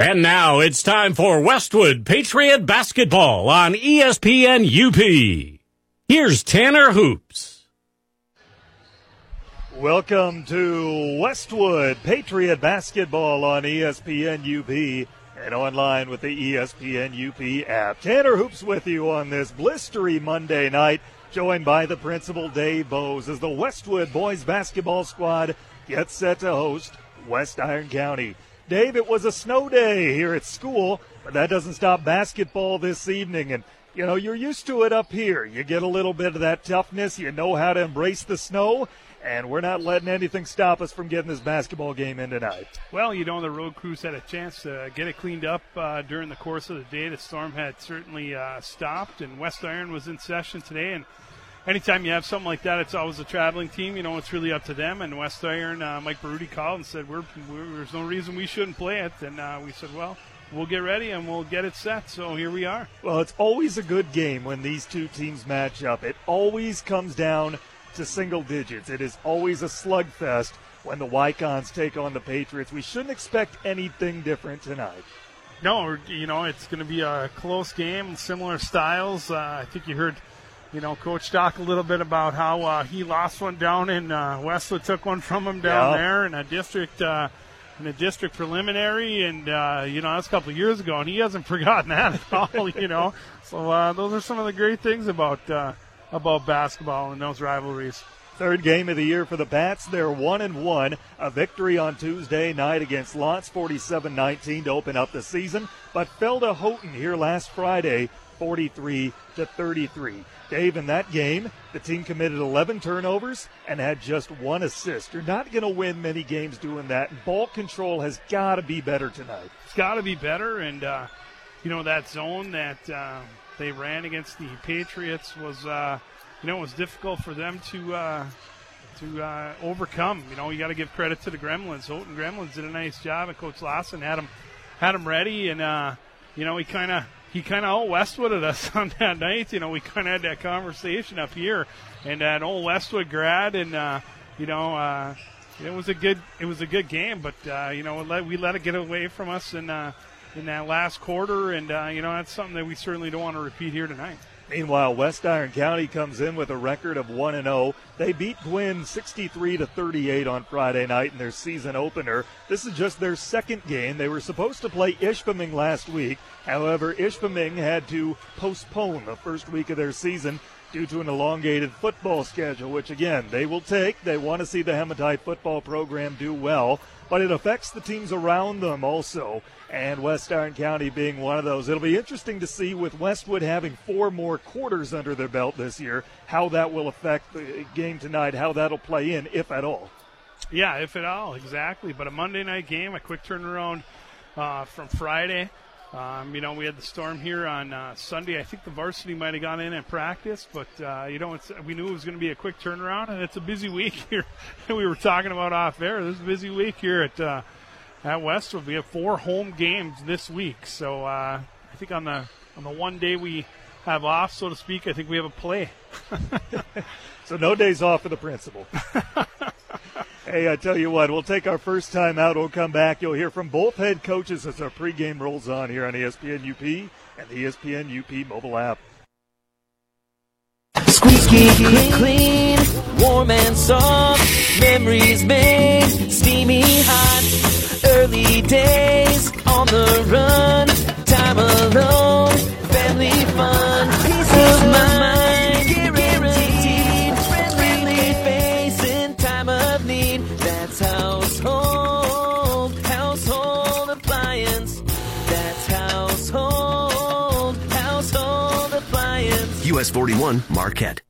And now it's time for Westwood Patriot Basketball on ESPN UP. Here's Tanner Hoops. Welcome to Westwood Patriot Basketball on ESPN UP and online with the ESPN UP app. Tanner Hoops with you on this blistery Monday night, joined by the principal Dave Bowes as the Westwood boys basketball squad gets set to host West Iron County. Dave, it was a snow day here at school, but that doesn't stop basketball this evening. And, you know, you're used to it up here. You get a little bit of that toughness. You know how to embrace the snow. And we're not letting anything stop us from getting this basketball game in tonight. Well, you know, the road crews had a chance to get it cleaned up uh, during the course of the day. The storm had certainly uh, stopped, and West Iron was in session today. And anytime you have something like that, it's always a traveling team. You know, it's really up to them. And West Iron, uh, Mike Baruti called and said, we're, we're, "There's no reason we shouldn't play it." And uh, we said, "Well, we'll get ready and we'll get it set." So here we are. Well, it's always a good game when these two teams match up. It always comes down to single digits. It is always a slugfest when the Wykons take on the Patriots. We shouldn't expect anything different tonight. No, you know, it's going to be a close game, similar styles. Uh, I think you heard, you know, Coach talk a little bit about how uh, he lost one down in uh, Westwood, took one from him down Yeah. there in a district. Uh, in a district preliminary, and uh, you know that's a couple of years ago, and he hasn't forgotten that at all. You know, so uh, those are some of the great things about uh, about basketball and those rivalries. Third game of the year for the Bats. They're one and one. A victory on Tuesday night against Lots 47-19 to open up the season, but fell to Houghton here last Friday, 43 to 33. Dave, in that game, the team committed 11 turnovers and had just one assist. You're not going to win many games doing that. Ball control has got to be better tonight. It's got to be better, and uh, you know that zone that uh, they ran against the Patriots was, uh, you know, was difficult for them to uh, to uh, overcome. You know, you got to give credit to the Gremlins. Houghton Gremlins did a nice job, and Coach Lawson had them had them ready, and uh, you know he kind of he kind of out Westwooded us on that night. You know, we kind of had that conversation up here, and that old Westwood grad, and uh, you know. Uh, it was a good it was a good game, but uh, you know we let, we let it get away from us in uh, in that last quarter, and uh, you know that's something that we certainly don't want to repeat here tonight. Meanwhile, West Iron County comes in with a record of 1 and 0. They beat Gwinn 63 to 38 on Friday night in their season opener. This is just their second game. They were supposed to play Ishpeming last week. However, Ishpeming had to postpone the first week of their season due to an elongated football schedule, which again, they will take. They want to see the Hematite football program do well, but it affects the teams around them also, and West Iron County being one of those. It'll be interesting to see with Westwood having four more quarters under their belt this year, how that will affect the game tonight, how that'll play in, if at all. Yeah, if at all, exactly. But a Monday night game, a quick turnaround uh, from Friday. Um, you know, we had the storm here on uh, Sunday. I think the varsity might have gone in and practiced, but uh, you know, it's, we knew it was going to be a quick turnaround, and it's a busy week here. we were talking about off air. This is a busy week here at uh, at Westwood. We have four home games this week, so uh, I think on the on the one day we have off, so to speak, I think we have a play. So no days off for the principal. Hey, I tell you what, we'll take our first time out. We'll come back. You'll hear from both head coaches as our pregame rolls on here on ESPN UP and the ESPN UP mobile app. Squeaky clean, warm and soft, memories made, steamy hot, early days on the run, time alone, family fun, US 41 Marquette.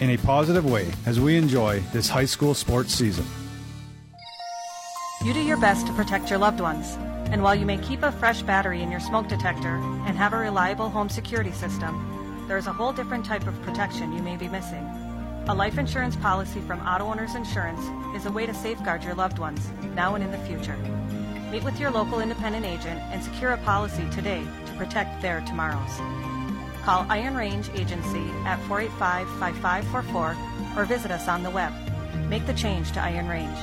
in a positive way as we enjoy this high school sports season. You do your best to protect your loved ones. And while you may keep a fresh battery in your smoke detector and have a reliable home security system, there is a whole different type of protection you may be missing. A life insurance policy from Auto Owners Insurance is a way to safeguard your loved ones, now and in the future. Meet with your local independent agent and secure a policy today to protect their tomorrows. Call Iron Range Agency at 485 5544 or visit us on the web. Make the change to Iron Range.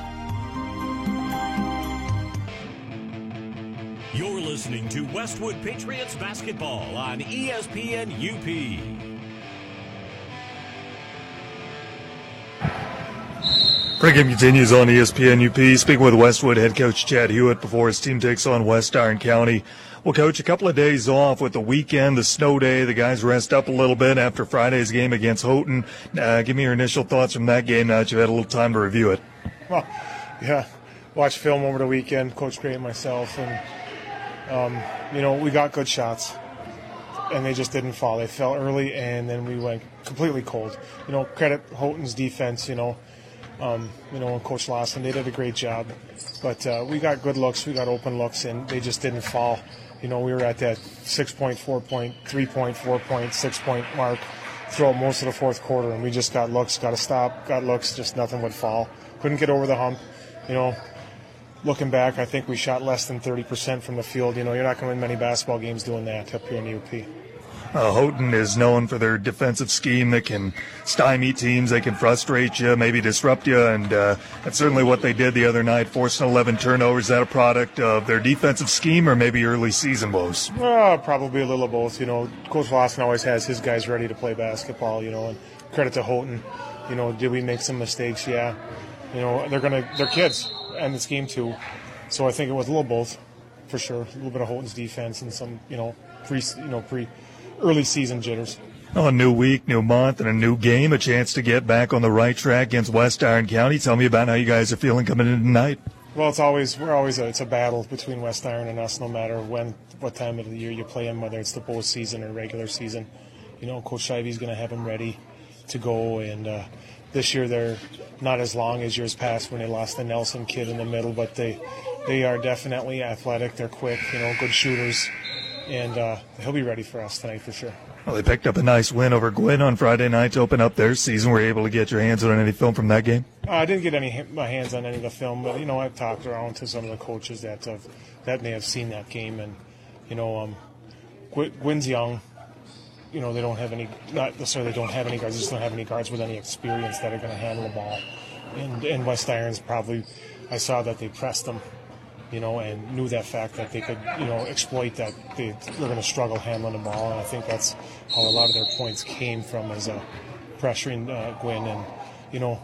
You're listening to Westwood Patriots basketball on ESPN UP. Pregame continues on ESPN UP. Speaking with Westwood head coach Chad Hewitt before his team takes on West Iron County. Well, coach, a couple of days off with the weekend, the snow day. The guys rest up a little bit after Friday's game against Houghton. Uh, give me your initial thoughts from that game now that you've had a little time to review it. Well, yeah, watched film over the weekend, Coach Gray and myself, and um, you know we got good shots, and they just didn't fall. They fell early, and then we went completely cold. You know, credit Houghton's defense. You know, um, you know, and Coach Lawson, they did a great job, but uh, we got good looks, we got open looks, and they just didn't fall. You know, we were at that six point, four point, three point, four point, six point mark throughout most of the fourth quarter, and we just got looks, got to stop, got looks, just nothing would fall. Couldn't get over the hump. You know, looking back, I think we shot less than 30% from the field. You know, you're not going to win many basketball games doing that up here in the UP. Uh, Houghton is known for their defensive scheme that can stymie teams, they can frustrate you, maybe disrupt you, and uh, that's certainly what they did the other night, forcing 11 turnovers. Is that a product of their defensive scheme or maybe early season woes? Uh, probably a little of both. You know, Coach Lawson always has his guys ready to play basketball. You know, and credit to Houghton. You know, did we make some mistakes? Yeah. You know, they're gonna they're kids and this game too. So I think it was a little both, for sure. A little bit of Houghton's defense and some you know pre you know pre early season jitters. Oh, a new week, new month, and a new game. A chance to get back on the right track against West Iron County. Tell me about how you guys are feeling coming in tonight. Well, it's always we're always a, it's a battle between West Iron and us, no matter when what time of the year you play them, whether it's the postseason or regular season. You know, Coach Shivey's going to have them ready to go, and uh, this year they're not as long as years past when they lost the Nelson kid in the middle, but they they are definitely athletic. They're quick, you know, good shooters, and uh, he'll be ready for us tonight for sure. Well, they picked up a nice win over Gwinn on Friday night to open up their season. Were you able to get your hands on any film from that game? Uh, I didn't get any my hands on any of the film, but you know I've talked around to some of the coaches that have, that may have seen that game, and you know um, Gwy- young. You know they don't have any, not necessarily don't have any guards, they just don't have any guards with any experience that are going to handle the ball. And and West Irons probably, I saw that they pressed them, you know, and knew that fact that they could you know exploit that they they're going to struggle handling the ball, and I think that's how a lot of their points came from as a pressuring uh, and you know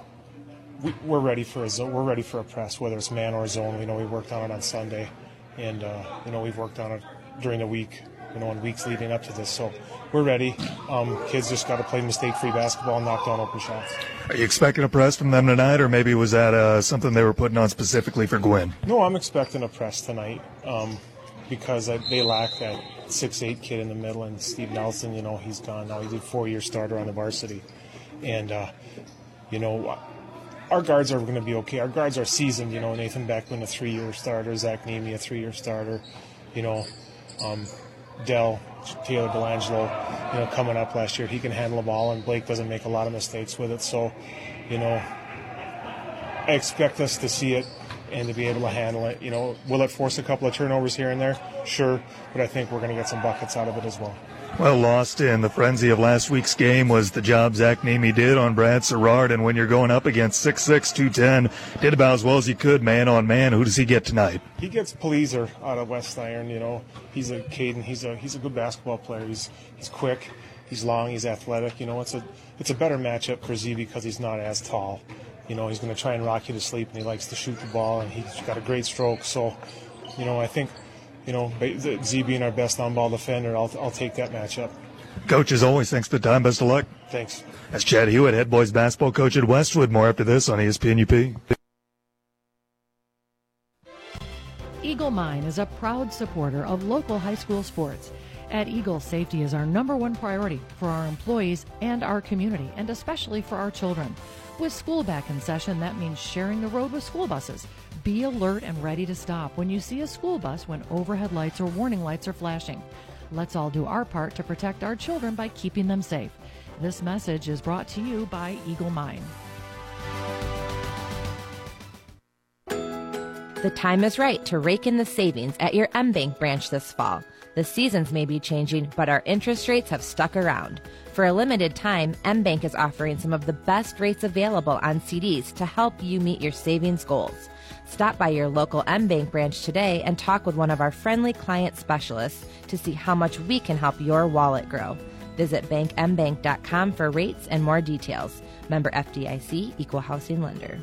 we, we're ready for a zone. We're ready for a press, whether it's man or zone. We know we worked on it on Sunday, and uh, you know we've worked on it during the week. You know, in weeks leading up to this, so we're ready. Um, kids just got to play mistake-free basketball and knock down open shots. Are you expecting a press from them tonight, or maybe was that uh, something they were putting on specifically for Gwinn? No, I'm expecting a press tonight um, because I, they lack that six-eight kid in the middle, and Steve Nelson. You know, he's gone now. He's a four-year starter on the varsity, and uh, you know our guards are going to be okay. Our guards are seasoned. You know, Nathan Beckman, a three-year starter, Zach Nemi, a three-year starter. You know, um, Dell, Taylor Delangelo, you know, coming up last year, he can handle the ball, and Blake doesn't make a lot of mistakes with it. So, you know, I expect us to see it and to be able to handle it. You know, will it force a couple of turnovers here and there? Sure, but I think we're going to get some buckets out of it as well. Well, lost in the frenzy of last week's game was the job Zach Nemi did on Brad Serrard, and when you're going up against 6'6", 210, did about as well as he could, man on man. Who does he get tonight? He gets Palizer out of West Iron. You know, he's a Caden. He's a he's a good basketball player. He's he's quick. He's long. He's athletic. You know, it's a it's a better matchup for Z because he's not as tall. You know, he's going to try and rock you to sleep, and he likes to shoot the ball, and he's got a great stroke. So, you know, I think, you know, Z being our best on-ball defender, I'll I'll take that matchup. Coach, as always, thanks for the time. Best of luck. Thanks. That's Chad Hewitt, head boys basketball coach at Westwood. More after this on ESPN UP. Eagle Mine is a proud supporter of local high school sports. At Eagle, safety is our number one priority for our employees and our community, and especially for our children. With school back in session, that means sharing the road with school buses, Be alert and ready to stop when you see a school bus when overhead lights or warning lights are flashing. Let's all do our part to protect our children by keeping them safe. This message is brought to you by Eagle Mine. The time is right to rake in the savings at your MBank branch this fall. The seasons may be changing, but our interest rates have stuck around. For a limited time, MBank is offering some of the best rates available on CDs to help you meet your savings goals. Stop by your local MBank branch today and talk with one of our friendly client specialists to see how much we can help your wallet grow. Visit bankmbank.com for rates and more details. Member FDIC, Equal Housing Lender.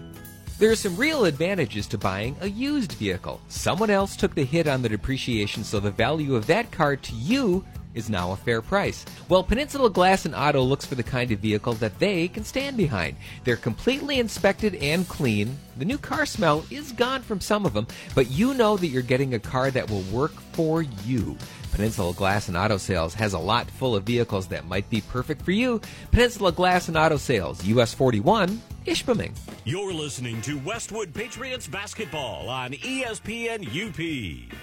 There are some real advantages to buying a used vehicle. Someone else took the hit on the depreciation, so the value of that car to you is now a fair price. Well, Peninsula Glass and Auto looks for the kind of vehicle that they can stand behind. They're completely inspected and clean. The new car smell is gone from some of them, but you know that you're getting a car that will work for you. Peninsula Glass and Auto Sales has a lot full of vehicles that might be perfect for you. Peninsula Glass and Auto Sales, US 41, Ishpeming. You're listening to Westwood Patriots basketball on ESPN UP.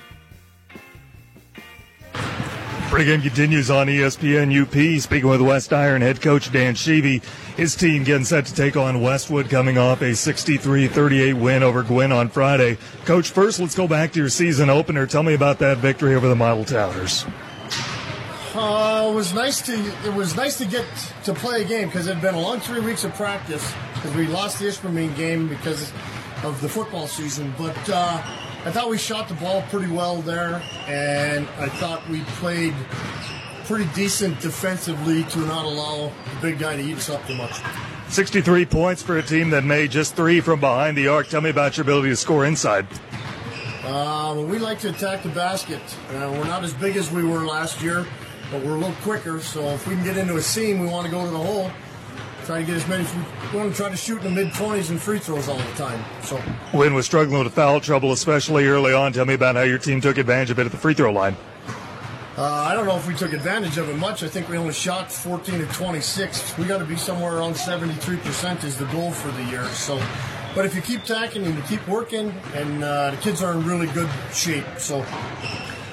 Pregame continues on ESPN UP. Speaking with West Iron head coach Dan Sheevy. His team getting set to take on Westwood coming off a 63-38 win over Gwinn on Friday. Coach, first let's go back to your season opener. Tell me about that victory over the Modeltowners. Uh, it was nice to it was nice to get to play a game because it had been a long three weeks of practice because we lost the Ishpeming game because of the football season. But uh, I thought we shot the ball pretty well there, and I thought we played pretty decent defensively to not allow the big guy to eat us up too much. 63 points for a team that made just three from behind the arc. Tell me about your ability to score inside. Um, we like to attack the basket. Uh, we're not as big as we were last year, but we're a little quicker. So if we can get into a seam, we want to go to the hole. Try to get as many. We want to try to shoot in the mid 20s and free throws all the time. So Wynn was struggling with foul trouble, especially early on. Tell me about how your team took advantage of it at the free throw line. uh, I don't know if we took advantage of it much. I think we only shot 14 to 26. We got to be somewhere around 73% is the goal for the year. So, but if you keep tacking and you keep working, and uh, the kids are in really good shape. So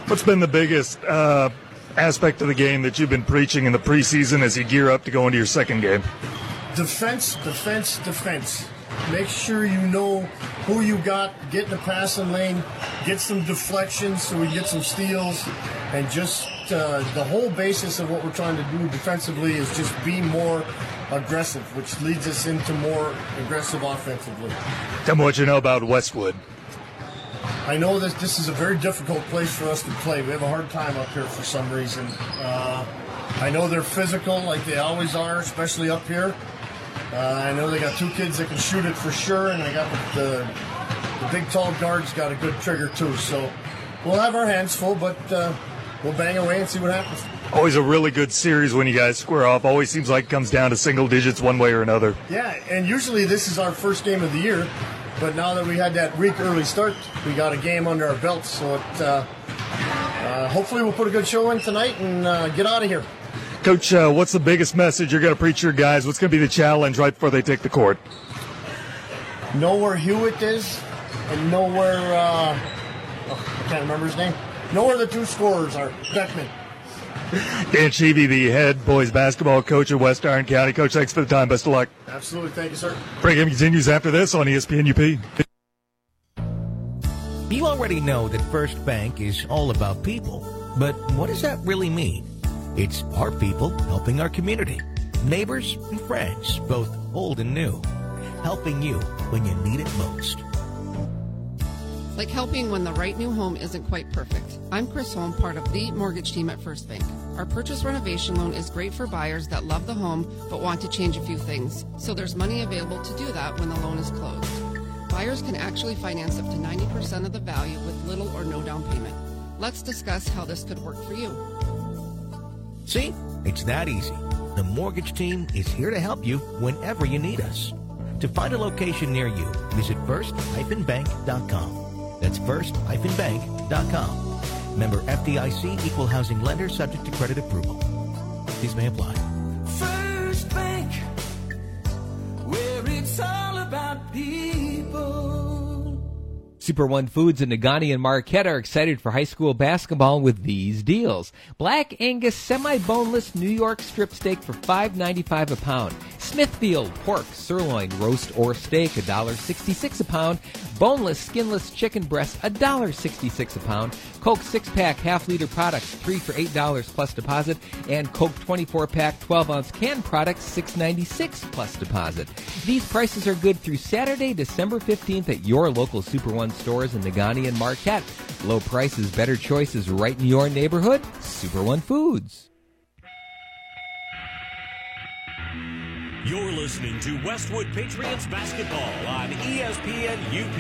What's been the biggest uh, aspect of the game that you've been preaching in the preseason as you gear up to go into your second game? defense, defense, defense. Make sure you know who you got, get in the passing lane, get some deflections so we get some steals, and just uh, the whole basis of what we're trying to do defensively is just be more aggressive, which leads us into more aggressive offensively. Tell me what you know about Westwood. I know that this is a very difficult place for us to play. We have a hard time up here for some reason. Uh, I know they're physical, like they always are, especially up here. Uh, I know they got two kids that can shoot it for sure, and I got the, the, the big tall guard's got a good trigger too. So we'll have our hands full, but uh, we'll bang away and see what happens. Always a really good series when you guys square off. Always seems like it comes down to single digits one way or another. Yeah, and usually this is our first game of the year, but now that we had that week early start, we got a game under our belts. So it, uh, uh, hopefully we'll put a good show in tonight and uh, get out of here. Coach, uh, what's the biggest message you're going to preach your guys? What's going to be the challenge right before they take the court? Know where Hewitt is, and know where uh, oh, I can't remember his name. Know where the two scorers are. Beckman. Dan Sheevy, the head boys basketball coach at West Iron County. Coach, thanks for the time. Best of luck. Absolutely, thank you, sir. Break continues after this on ESPN UP. You already know that First Bank is all about people, but what does that really mean? It's our people helping our community, neighbors and friends, both old and new, helping you when you need it most. Like helping when the right new home isn't quite perfect. I'm Chris Holm, part of the mortgage team at First Bank. Our purchase renovation loan is great for buyers that love the home but want to change a few things, so there's money available to do that when the loan is closed. Buyers can actually finance up to 90% of the value with little or no down payment. Let's discuss how this could work for you. See, it's that easy. The mortgage team is here to help you whenever you need us. To find a location near you, visit first-bank.com. That's first-bank.com. Member FDIC equal housing lender subject to credit approval. These may apply. First Bank, where it's all about people. Super One Foods and Negaunee and Marquette are excited for high school basketball with these deals. Black Angus semi-boneless New York strip steak for $5.95 a pound. Smithfield pork, sirloin, roast or steak $1.66 a pound. Boneless, skinless chicken breast $1.66 a pound. Coke 6-pack half-liter products 3 for $8 plus deposit. And Coke 24-pack 12-ounce can products $6.96 plus deposit. These prices are good through Saturday, December 15th at your local Super One stores in Negaunee and Marquette. Low prices, better choices right in your neighborhood. Super One Foods. You're listening to Westwood Patriots basketball on ESPN UP.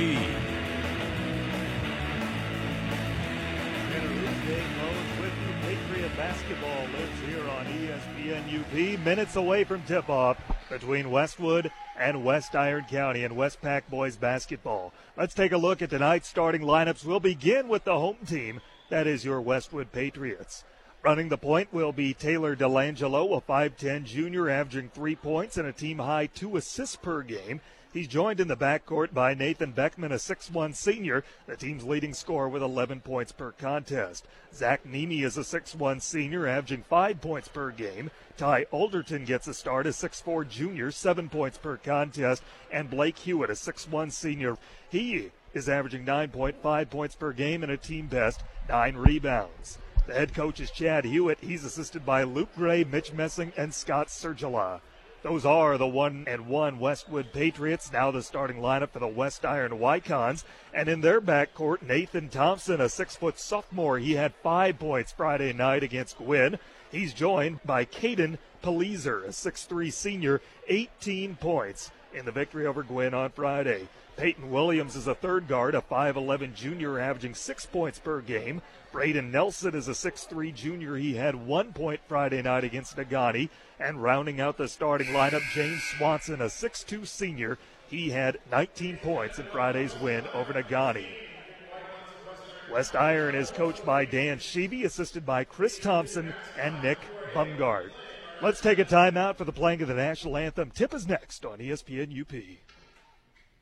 With. Patriot basketball lives here on ESPN UP. Minutes away from tip-off between Westwood and West Iron County and Westpac boys basketball. Let's take a look at tonight's starting lineups. We'll begin with the home team. That is your Westwood Patriots. Running the point will be Taylor Delangelo, a 5'10 junior, averaging three points and a team high two assists per game. He's joined in the backcourt by Nathan Beckman, a 6'1 senior, the team's leading scorer with 11 points per contest. Zach Nemi is a 6'1 senior, averaging 5 points per game. Ty Alderton gets a start, a 6'4 junior, 7 points per contest. And Blake Hewitt, a 6'1 senior, he is averaging 9.5 points per game and a team best 9 rebounds. The head coach is Chad Hewitt. He's assisted by Luke Gray, Mitch Messing, and Scott Sergila. Those are the one and one Westwood Patriots. Now the starting lineup for the West Iron Wykons. And in their backcourt, Nathan Thompson, a six foot sophomore. He had five points Friday night against Gwinn. He's joined by Caden Palizer, a 6'3 senior, 18 points in the victory over Gwinn on Friday. Peyton Williams is a third guard, a 5'11 junior, averaging six points per game. Braden Nelson is a 6'3 junior. He had one point Friday night against Negaunee. And rounding out the starting lineup, James Swanson, a 6'2 senior. He had 19 points in Friday's win over Negaunee. West Iron is coached by Dan Sheeby, assisted by Chris Thompson and Nick Bumgard. Let's take a timeout for the playing of the national anthem. Tip is next on ESPN UP.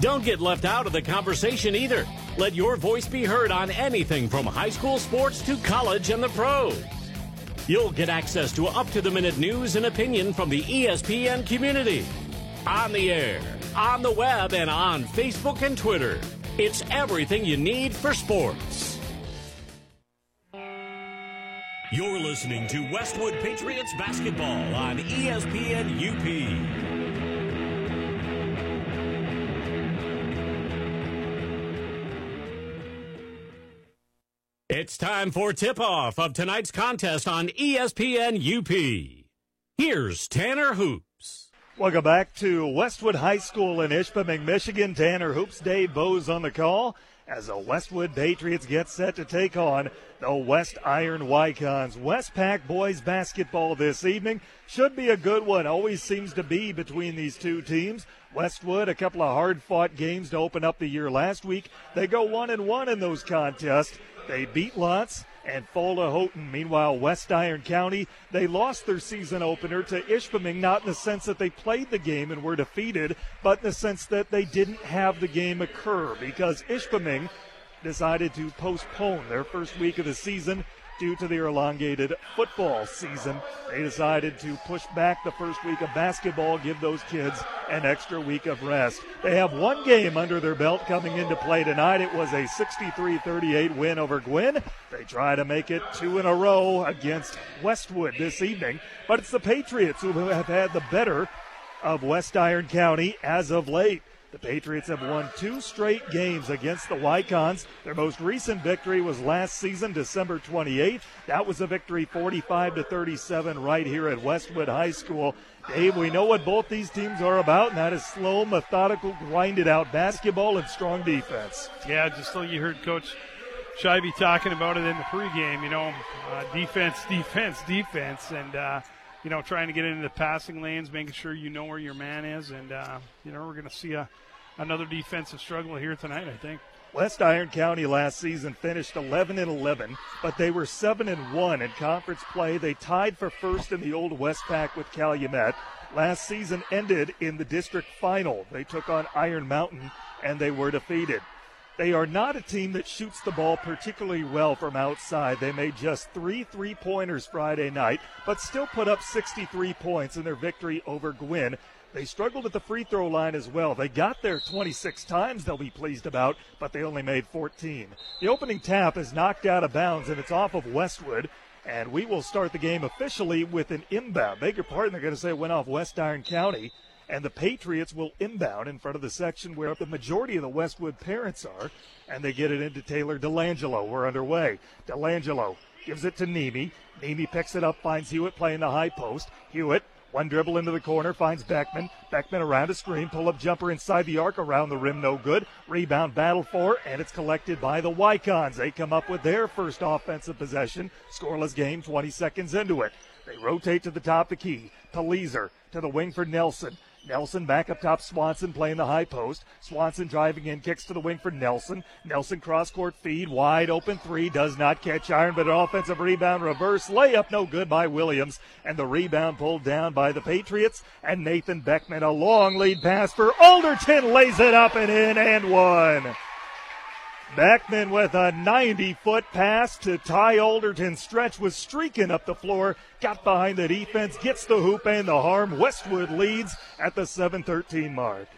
Don't get left out of the conversation either. Let your voice be heard on anything from high school sports to college and the pros. You'll get access to up to the minute news and opinion from the ESPN community. On the air, on the web, and on Facebook and Twitter. It's everything you need for sports. You're listening to Westwood Patriots basketball on ESPN UP. It's time for tip off of tonight's contest on ESPN UP. Here's Tanner Hoops. Welcome back to Westwood High School in Ishpeming, Michigan. Tanner Hoops, Dave Bose on the call as the Westwood Patriots get set to take on the West Iron Wykons. Westpac boys basketball this evening should be a good one. Always seems to be between these two teams. Westwood, a couple of hard fought games to open up the year last week. They go one and one in those contests. They beat Lotz and Fulda Houghton. Meanwhile, West Iron County, they lost their season opener to Ishpeming, not in the sense that they played the game and were defeated, but in the sense that they didn't have the game occur because Ishpeming decided to postpone their first week of the season due to their elongated football season. They decided to push back the first week of basketball, give those kids an extra week of rest. They have one game under their belt coming into play tonight. It was a 63 38 win over Gwinn. They try to make it two in a row against Westwood this evening, but it's the Patriots who have had the better of West Iron County as of late. The Patriots have won two straight games against the Wykons. Their most recent victory was last season, December 28th. That was a victory 45 to 37 right here at Westwood High School. Dave, we know what both these teams are about, and that is slow, methodical, grinded out basketball and strong defense. Yeah, just like you heard Coach Scheibe talking about it in the pregame, you know, uh, defense, defense, defense, and, uh, you know, trying to get into the passing lanes, making sure you know where your man is, and, uh, you know, we're going to see a, another defensive struggle here tonight, I think. West Iron County last season finished 11 and 11, but they were 7 and 1 in conference play. They tied for first in the old Westpac with Calumet. Last season ended in the district final. They took on Iron Mountain and they were defeated. They are not a team that shoots the ball particularly well from outside. They made just three three pointers Friday night, but still put up 63 points in their victory over Gwinn. They struggled at the free throw line as well. They got there 26 times, they'll be pleased about, but they only made 14. The opening tap is knocked out of bounds, and it's off of Westwood. And we will start the game officially with an inbound. Beg your pardon, they're going to say it went off West Iron County. And the Patriots will inbound in front of the section where the majority of the Westwood parents are. And they get it into Taylor Delangelo. We're underway. Delangelo gives it to Nemi. Nemi picks it up, finds Hewitt playing the high post. Hewitt one dribble into the corner, finds Beckman. Beckman around a screen, pull up jumper inside the arc, around the rim, no good. Rebound battle for, and it's collected by the Wykons. They come up with their first offensive possession. Scoreless game, 20 seconds into it. They rotate to the top of the key. Leeser to the wing for Nelson. Nelson back up top. Swanson playing the high post. Swanson driving in, kicks to the wing for Nelson. Nelson cross court feed, wide open three, does not catch iron, but an offensive rebound reverse layup, no good by Williams. And the rebound pulled down by the Patriots. And Nathan Beckman, a long lead pass for Alderton, lays it up and in and one. Beckman with a 90 foot pass to Ty Alderton. Stretch was streaking up the floor, got behind the defense, gets the hoop and the harm. Westwood leads at the 7 13 mark.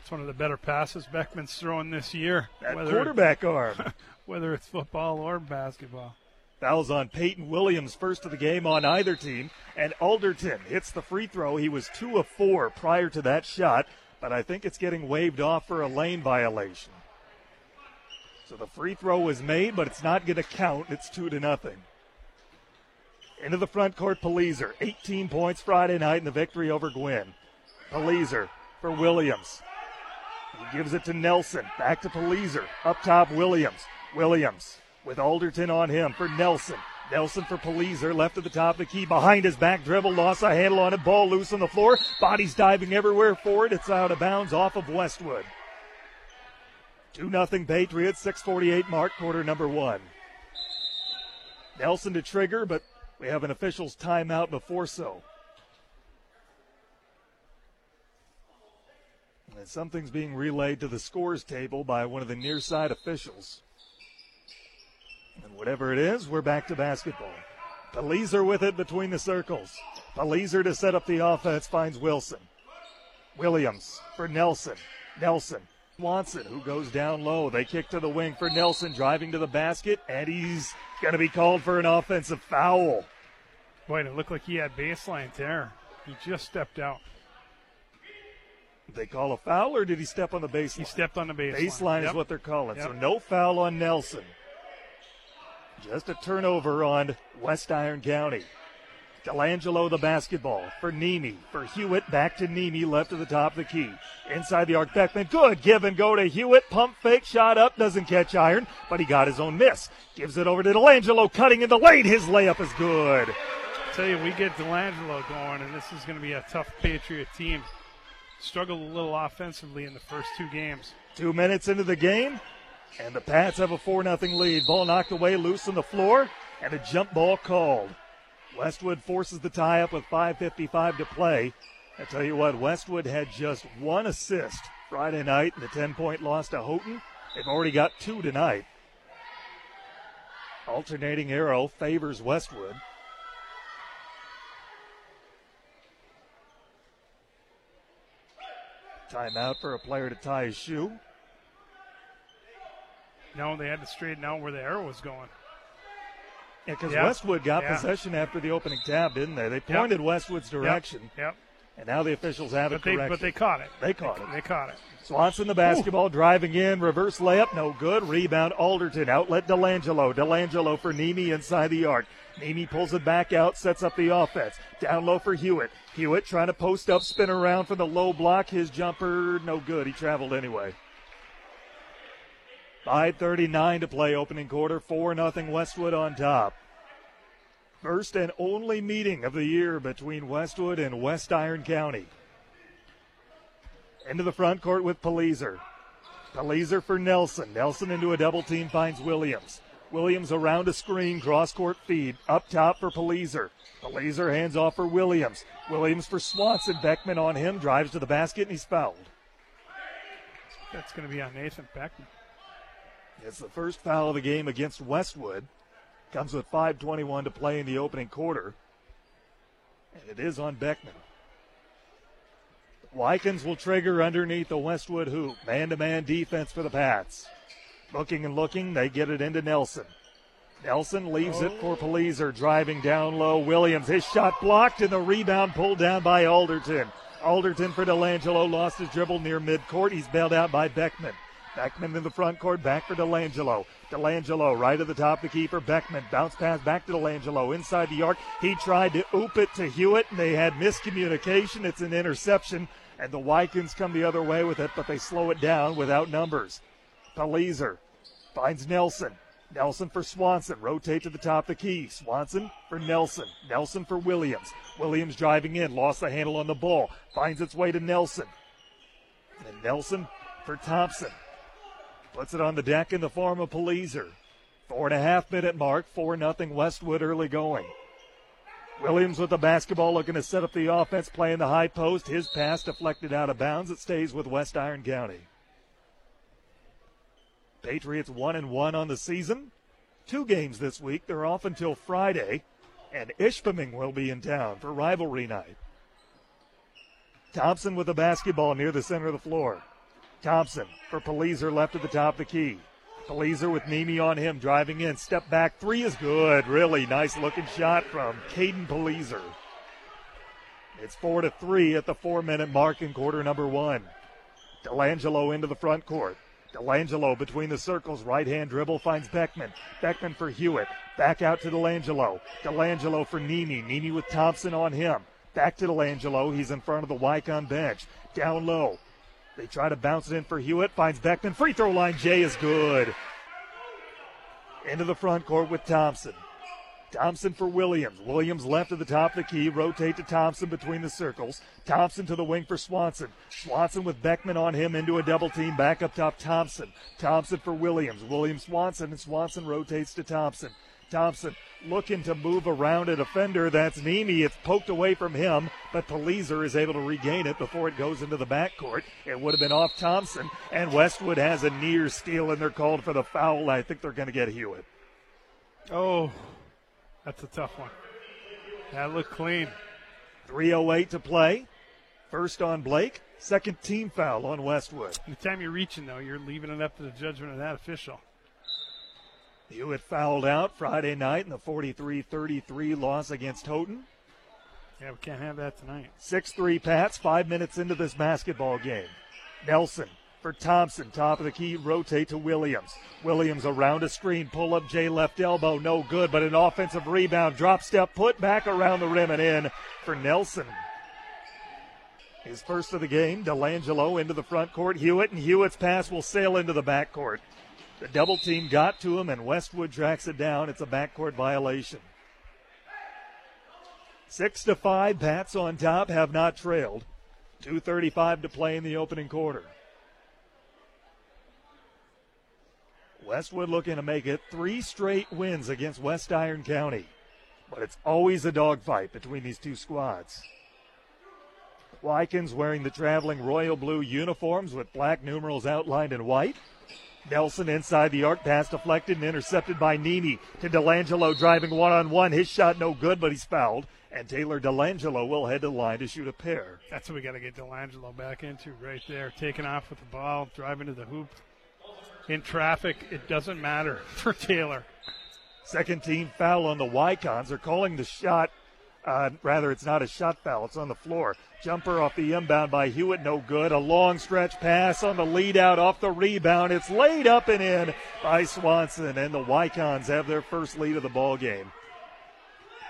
It's one of the better passes Beckman's throwing this year. That quarterback arm. whether it's football or basketball. Fouls on Peyton Williams, first of the game on either team. And Alderton hits the free throw. He was two of four prior to that shot, but I think it's getting waved off for a lane violation. So the free throw was made, but it's not going to count. It's two to nothing. Into the front court, Palizer. 18 points Friday night in the victory over Gwinn. Palizer for Williams. He gives it to Nelson. Back to Palizer. Up top, Williams. Williams with Alderton on him for Nelson. Nelson for Palizer, left at the top of the key, behind his back dribble, lost a handle on it, ball loose on the floor, bodies diving everywhere for it. It's out of bounds off of Westwood. 2 0 Patriots, 648 mark, quarter number one. Nelson to trigger, but we have an official's timeout before so. And something's being relayed to the scores table by one of the near side officials. And whatever it is, we're back to basketball. Palizer with it between the circles. Palizer to set up the offense finds Wilson. Williams for Nelson. Nelson Swanson, who goes down low. They kick to the wing for Nelson, driving to the basket, and he's going to be called for an offensive foul. Boy, it looked like he had baseline there. He just stepped out. Did they call a foul, or did he step on the baseline? He stepped on the baseline. Baseline yep. is what they're calling. Yep. So no foul on Nelson. Just a turnover on West Iron County. Delangelo the basketball for Nemi. For Hewitt, back to Nemi, left to the top of the key. Inside the arc, Beckman. Good give and go to Hewitt. Pump fake, shot up, doesn't catch iron, but he got his own miss. Gives it over to Delangelo, cutting in the lane. His layup is good. I tell you, we get Delangelo going, and this is going to be a tough Patriot team. Struggled a little offensively in the first two games. Two minutes into the game, and the Pats have a 4 0 lead. Ball knocked away, loose on the floor, and a jump ball called. Westwood forces the tie up with 5.55 to play. I tell you what, Westwood had just one assist Friday night in the 10 point loss to Houghton. They've already got two tonight. Alternating arrow favors Westwood. Timeout for a player to tie his shoe. No, they had to straighten out where the arrow was going. Yeah, because Yep. Westwood got Yeah. possession after the opening tab, didn't they? They pointed Westwood's direction. Yep. And now the officials have but it they, corrected. but they caught it. They caught they, it. They caught it. Swanson the basketball driving in, reverse layup, no good. Rebound Alderton, outlet Delangelo. Delangelo for Nemi inside the arc. Nemi pulls it back out, sets up the offense. Down low for Hewitt. Hewitt trying to post up, spin around for the low block. His jumper, no good. He traveled anyway. 5.39 to play opening quarter. 4 nothing Westwood on top. First and only meeting of the year between Westwood and West Iron County. Into the front court with Palizer. Palizer for Nelson. Nelson into a double team finds Williams. Williams around a screen, cross court feed. Up top for Palizer. Palizer hands off for Williams. Williams for Swanson. Beckman on him, drives to the basket, and he's fouled. That's going to be on Nathan Beckman. It's the first foul of the game against Westwood. Comes with 5.21 to play in the opening quarter. And it is on Beckman. Wykons will trigger underneath the Westwood hoop. Man to man defense for the Pats. Looking and looking, they get it into Nelson. Nelson leaves it for Palizer, driving down low. Williams, his shot blocked, and the rebound pulled down by Alderton. Alderton for Delangelo, lost his dribble near midcourt. He's bailed out by Beckman. Beckman in the front court, back for Delangelo. Delangelo right at the top, the keeper. Beckman bounce pass back to Delangelo inside the arc. He tried to oop it to Hewitt, and they had miscommunication. It's an interception, and the Wykons come the other way with it, but they slow it down without numbers. Palizer finds Nelson. Nelson for Swanson. Rotate to the top of the key. Swanson for Nelson. Nelson for Williams. Williams driving in. Lost the handle on the ball. Finds its way to Nelson. And Nelson for Thompson. Puts it on the deck in the form of Palizer. Four and a half minute mark. Four nothing Westwood early going. Williams with the basketball looking to set up the offense, playing the high post. His pass deflected out of bounds. It stays with West Iron County. Patriots one and one on the season. Two games this week. They're off until Friday, and Ishpeming will be in town for rivalry night. Thompson with the basketball near the center of the floor. Thompson for Palizer left at the top of the key. Palizer with Nemi on him, driving in. Step back three is good. Really nice looking shot from Caden Palizer. It's four to three at the four minute mark in quarter number one. Delangelo into the front court. Delangelo between the circles, right hand dribble finds Beckman. Beckman for Hewitt. Back out to Delangelo. Delangelo for Nemi. Nemi with Thompson on him. Back to Delangelo. He's in front of the Wykon bench. Down low. They try to bounce it in for Hewitt. Finds Beckman. Free throw line. Jay is good. Into the front court with Thompson. Thompson for Williams. Williams left at the top of the key. Rotate to Thompson between the circles. Thompson to the wing for Swanson. Swanson with Beckman on him into a double team. Back up top, Thompson. Thompson for Williams. Williams Swanson, and Swanson rotates to Thompson. Thompson looking to move around a defender. That's Nemi. It's poked away from him, but Palizer is able to regain it before it goes into the backcourt. It would have been off Thompson, and Westwood has a near steal, and they're called for the foul. I think they're going to get Hewitt. Oh, that's a tough one. That looked clean. 3.08 to play. First on Blake. Second team foul on Westwood. Anytime you're reaching, though, you're leaving it up to the judgment of that official. Hewitt fouled out Friday night in the 43 33 loss against Houghton. Yeah, we can't have that tonight. 6 3 Pats, five minutes into this basketball game. Nelson for Thompson, top of the key, rotate to Williams. Williams around a screen, pull up J left elbow, no good, but an offensive rebound, drop step, put back around the rim and in for Nelson. His first of the game, Delangelo into the front court. Hewitt, and Hewitt's pass will sail into the backcourt. The double team got to him, and Westwood tracks it down. It's a backcourt violation. Six to five, Pats on top, have not trailed. 2.35 to play in the opening quarter. Westwood looking to make it three straight wins against West Iron County. But it's always a dogfight between these two squads. Wykons wearing the traveling royal blue uniforms with black numerals outlined in white. Nelson inside the arc, pass deflected and intercepted by Nemi to Delangelo driving one on one. His shot no good, but he's fouled. And Taylor Delangelo will head to the line to shoot a pair. That's what we got to get Delangelo back into right there. Taking off with the ball, driving to the hoop. In traffic, it doesn't matter for Taylor. Second team foul on the Wykons. They're calling the shot Uh, rather, it's not a shot foul. It's on the floor. Jumper off the inbound by Hewitt, no good. A long stretch pass on the lead out off the rebound. It's laid up and in by Swanson, and the Wykons have their first lead of the ball game.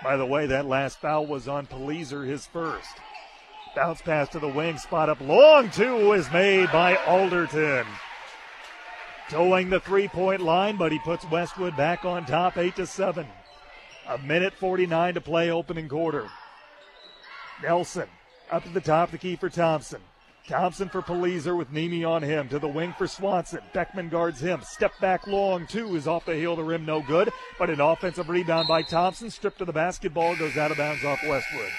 By the way, that last foul was on Palizer, his first. Bounce pass to the wing, spot up long two is made by Alderton. Towing the three point line, but he puts Westwood back on top, 8 to 7. A minute 49 to play, opening quarter. Nelson up to the top, of the key for Thompson. Thompson for Palizer with Nemi on him. To the wing for Swanson. Beckman guards him. Step back long, two is off the heel the rim, no good. But an offensive rebound by Thompson. Stripped to the basketball, goes out of bounds off Westwood.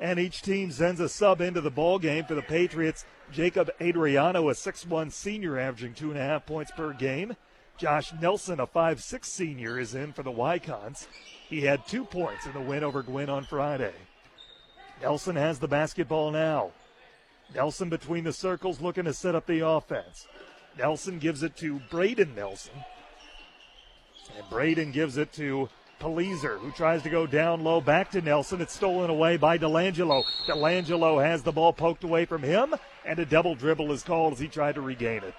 And each team sends a sub into the ball game for the Patriots. Jacob Adriano, a 6'1 senior, averaging two and a half points per game. Josh Nelson, a 5'6 senior, is in for the Wykons. He had two points in the win over Gwinn on Friday. Nelson has the basketball now. Nelson between the circles looking to set up the offense. Nelson gives it to Braden Nelson. And Braden gives it to Palizer, who tries to go down low back to Nelson. It's stolen away by Delangelo. Delangelo has the ball poked away from him, and a double dribble is called as he tried to regain it.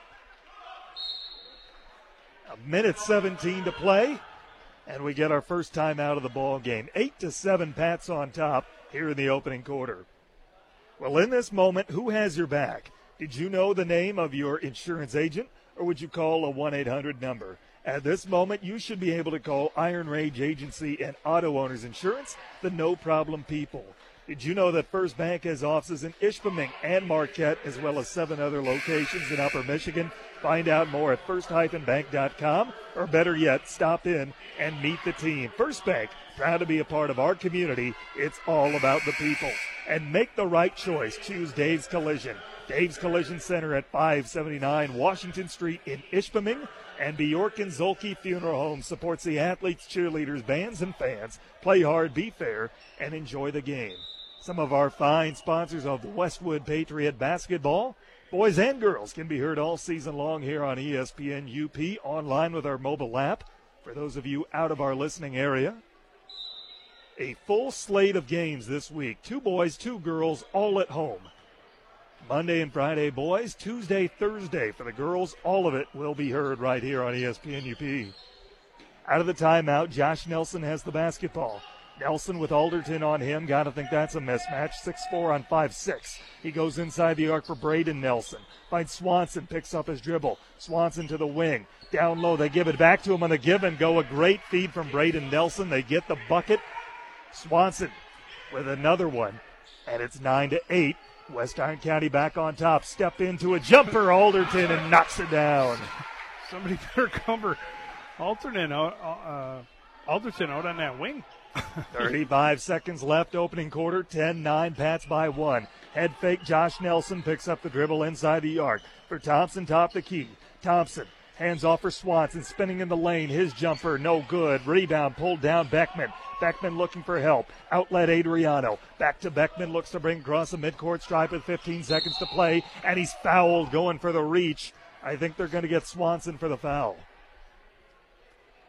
A minute 17 to play, and we get our first time out of the ball game. Eight to seven, Pats on top here in the opening quarter. Well, in this moment, who has your back? Did you know the name of your insurance agent, or would you call a 1 800 number? At this moment, you should be able to call Iron Range Agency and Auto Owners Insurance, the no problem people. Did you know that First Bank has offices in Ishpeming and Marquette, as well as seven other locations in Upper Michigan? Find out more at first-bank.com, or better yet, stop in and meet the team. First Bank, proud to be a part of our community. It's all about the people. And make the right choice. Choose Dave's Collision. Dave's Collision Center at 579 Washington Street in Ishpeming. And Bjork and Zolke Funeral Home supports the athletes, cheerleaders, bands, and fans. Play hard, be fair, and enjoy the game. Some of our fine sponsors of Westwood Patriot basketball. Boys and girls can be heard all season long here on ESPN UP online with our mobile app. For those of you out of our listening area, a full slate of games this week. Two boys, two girls, all at home. Monday and Friday, boys. Tuesday, Thursday for the girls. All of it will be heard right here on ESPN UP. Out of the timeout, Josh Nelson has the basketball. Nelson with Alderton on him. Gotta think that's a mismatch. 6-4 on 5-6. He goes inside the arc for Braden Nelson. Finds Swanson, picks up his dribble. Swanson to the wing. Down low, they give it back to him on the give and go. A great feed from Braden Nelson. They get the bucket. Swanson with another one. And it's 9 to 8. West Iron County back on top. Step into a jumper, Alderton, and knocks it down. Somebody better cover Alderton out, uh, Alderton out on that wing. 35 seconds left, opening quarter. 10 9, Pats by one. Head fake, Josh Nelson picks up the dribble inside the arc. For Thompson, top the key. Thompson hands off for Swanson, spinning in the lane. His jumper, no good. Rebound pulled down Beckman. Beckman looking for help. Outlet Adriano. Back to Beckman, looks to bring across the midcourt stripe with 15 seconds to play, and he's fouled going for the reach. I think they're going to get Swanson for the foul.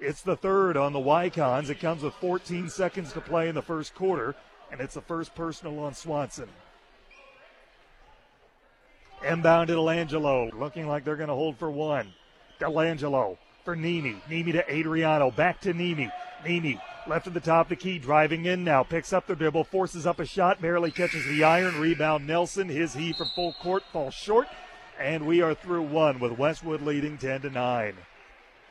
It's the third on the Wykons. It comes with 14 seconds to play in the first quarter, and it's the first personal on Swanson. Inbound to Delangelo, looking like they're going to hold for one. Delangelo for Nemi. Nemi to Adriano. Back to Nemi. Nemi left at the top of the key, driving in now. Picks up the dribble, forces up a shot, barely catches the iron. Rebound Nelson. His he from full court falls short. And we are through one with Westwood leading 10 to 9.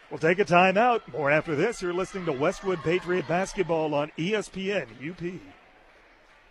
We'll take a timeout. More after this. You're listening to Westwood Patriot Basketball on ESPN UP.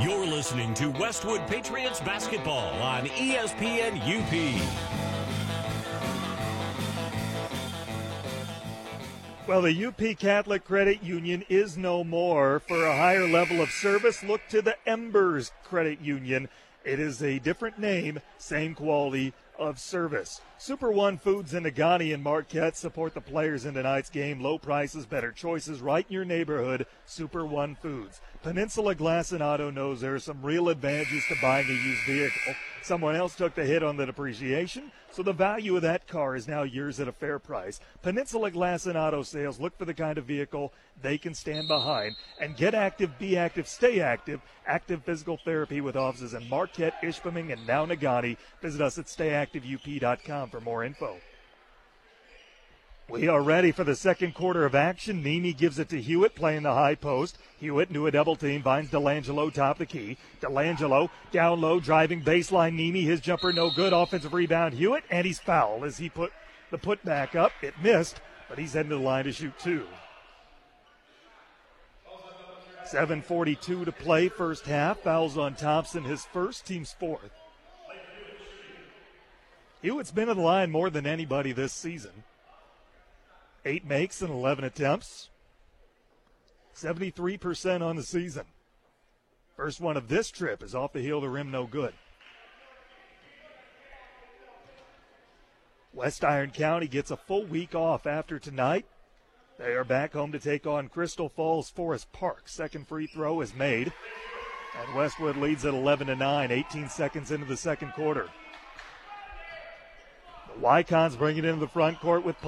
You're listening to Westwood Patriots basketball on ESPN UP. Well, the UP Catholic Credit Union is no more. For a higher level of service, look to the Embers Credit Union. It is a different name, same quality of service. Super One Foods in Negaunee and Marquette support the players in tonight's game. Low prices, better choices, right in your neighborhood. Super One Foods. Peninsula Glass and Auto knows there are some real advantages to buying a used vehicle. Someone else took the hit on the depreciation, so the value of that car is now yours at a fair price. Peninsula Glass and Auto Sales look for the kind of vehicle they can stand behind and get active, be active, stay active. Active physical therapy with offices in Marquette, Ishpeming, and now Negaunee. Visit us at stayactiveup.com for more info. We are ready for the second quarter of action. Nemi gives it to Hewitt playing the high post. Hewitt into a double team, finds Delangelo top the key. Delangelo down low, driving baseline. Nemi, his jumper no good. Offensive rebound, Hewitt, and he's fouled as he put the put back up. It missed, but he's heading to the line to shoot two. 7.42 to play, first half. Fouls on Thompson, his first, team's fourth. Hewitt's been at the line more than anybody this season. Eight makes and 11 attempts. 73% on the season. First one of this trip is off the heel of the rim, no good. West Iron County gets a full week off after tonight. They are back home to take on Crystal Falls Forest Park. Second free throw is made. And Westwood leads at 11 to 9, 18 seconds into the second quarter. The Wykons bring it into the front court with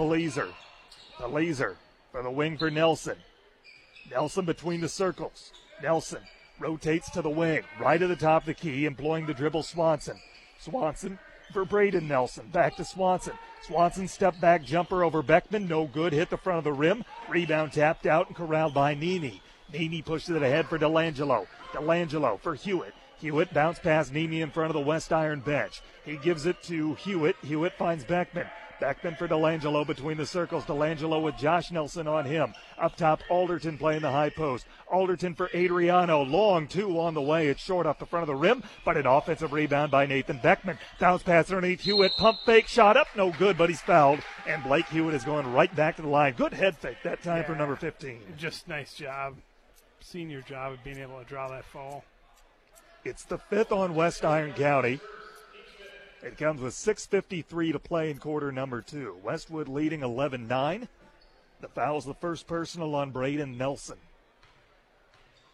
Palizer. laser for the wing for Nelson. Nelson between the circles. Nelson rotates to the wing, right at the top of the key, employing the dribble Swanson. Swanson for Braden Nelson. Back to Swanson. Swanson step back jumper over Beckman. No good. Hit the front of the rim. Rebound tapped out and corralled by Nemi. Nemi pushes it ahead for Delangelo. Delangelo for Hewitt. Hewitt bounce past Nemi in front of the West Iron bench. He gives it to Hewitt. Hewitt finds Beckman. Beckman for Delangelo between the circles. Delangelo with Josh Nelson on him. Up top, Alderton playing the high post. Alderton for Adriano. Long two on the way. It's short off the front of the rim, but an offensive rebound by Nathan Beckman. Bounce pass underneath Hewitt. Pump fake shot up. No good, but he's fouled. And Blake Hewitt is going right back to the line. Good head fake that time Yeah. for number 15. Just nice job, senior job of being able to draw that foul. It's the fifth on West Iron County. It comes with 6.53 to play in quarter number two. Westwood leading 11 9. The foul's the first personal on Braden Nelson.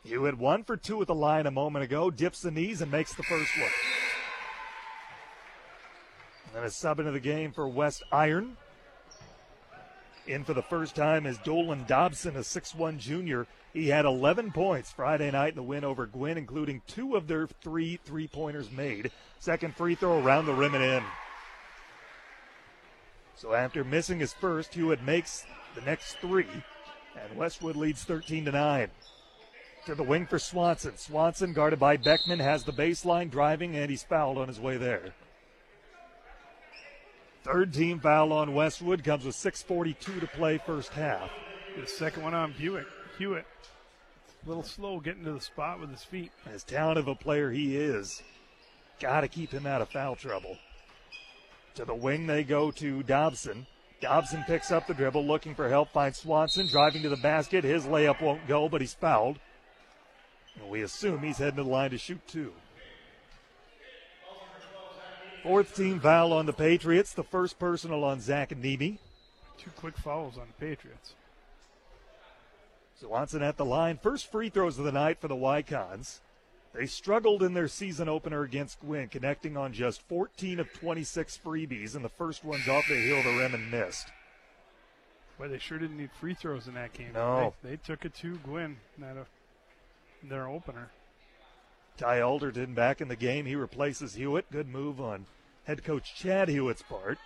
Had one for two at the line a moment ago, dips the knees and makes the first one. And a sub into the game for West Iron. In for the first time is Dolan Dobson, a 6'1 junior. He had 11 points Friday night in the win over Gwinn, including two of their three three pointers made. Second free throw around the rim and in. So after missing his first, Hewitt makes the next three, and Westwood leads 13 to 9. To the wing for Swanson. Swanson, guarded by Beckman, has the baseline driving, and he's fouled on his way there. Third team foul on Westwood comes with 6.42 to play first half. The second one on Buick. Hewitt. A little slow getting to the spot with his feet. As talented of a player he is, got to keep him out of foul trouble. To the wing they go to Dobson. Dobson picks up the dribble, looking for help, finds Swanson, driving to the basket. His layup won't go, but he's fouled. And we assume he's heading to the line to shoot two. Fourth team foul on the Patriots, the first personal on Zach Nemi. Two quick fouls on the Patriots. Swanson at the line. First free throws of the night for the Wykons. They struggled in their season opener against Gwinn, connecting on just 14 of 26 freebies, and the first one's off the heel of the rim and missed. Boy, they sure didn't need free throws in that game. No. They, they took it to Gwinn, not a, their opener. Ty Alderton back in the game. He replaces Hewitt. Good move on head coach Chad Hewitt's part.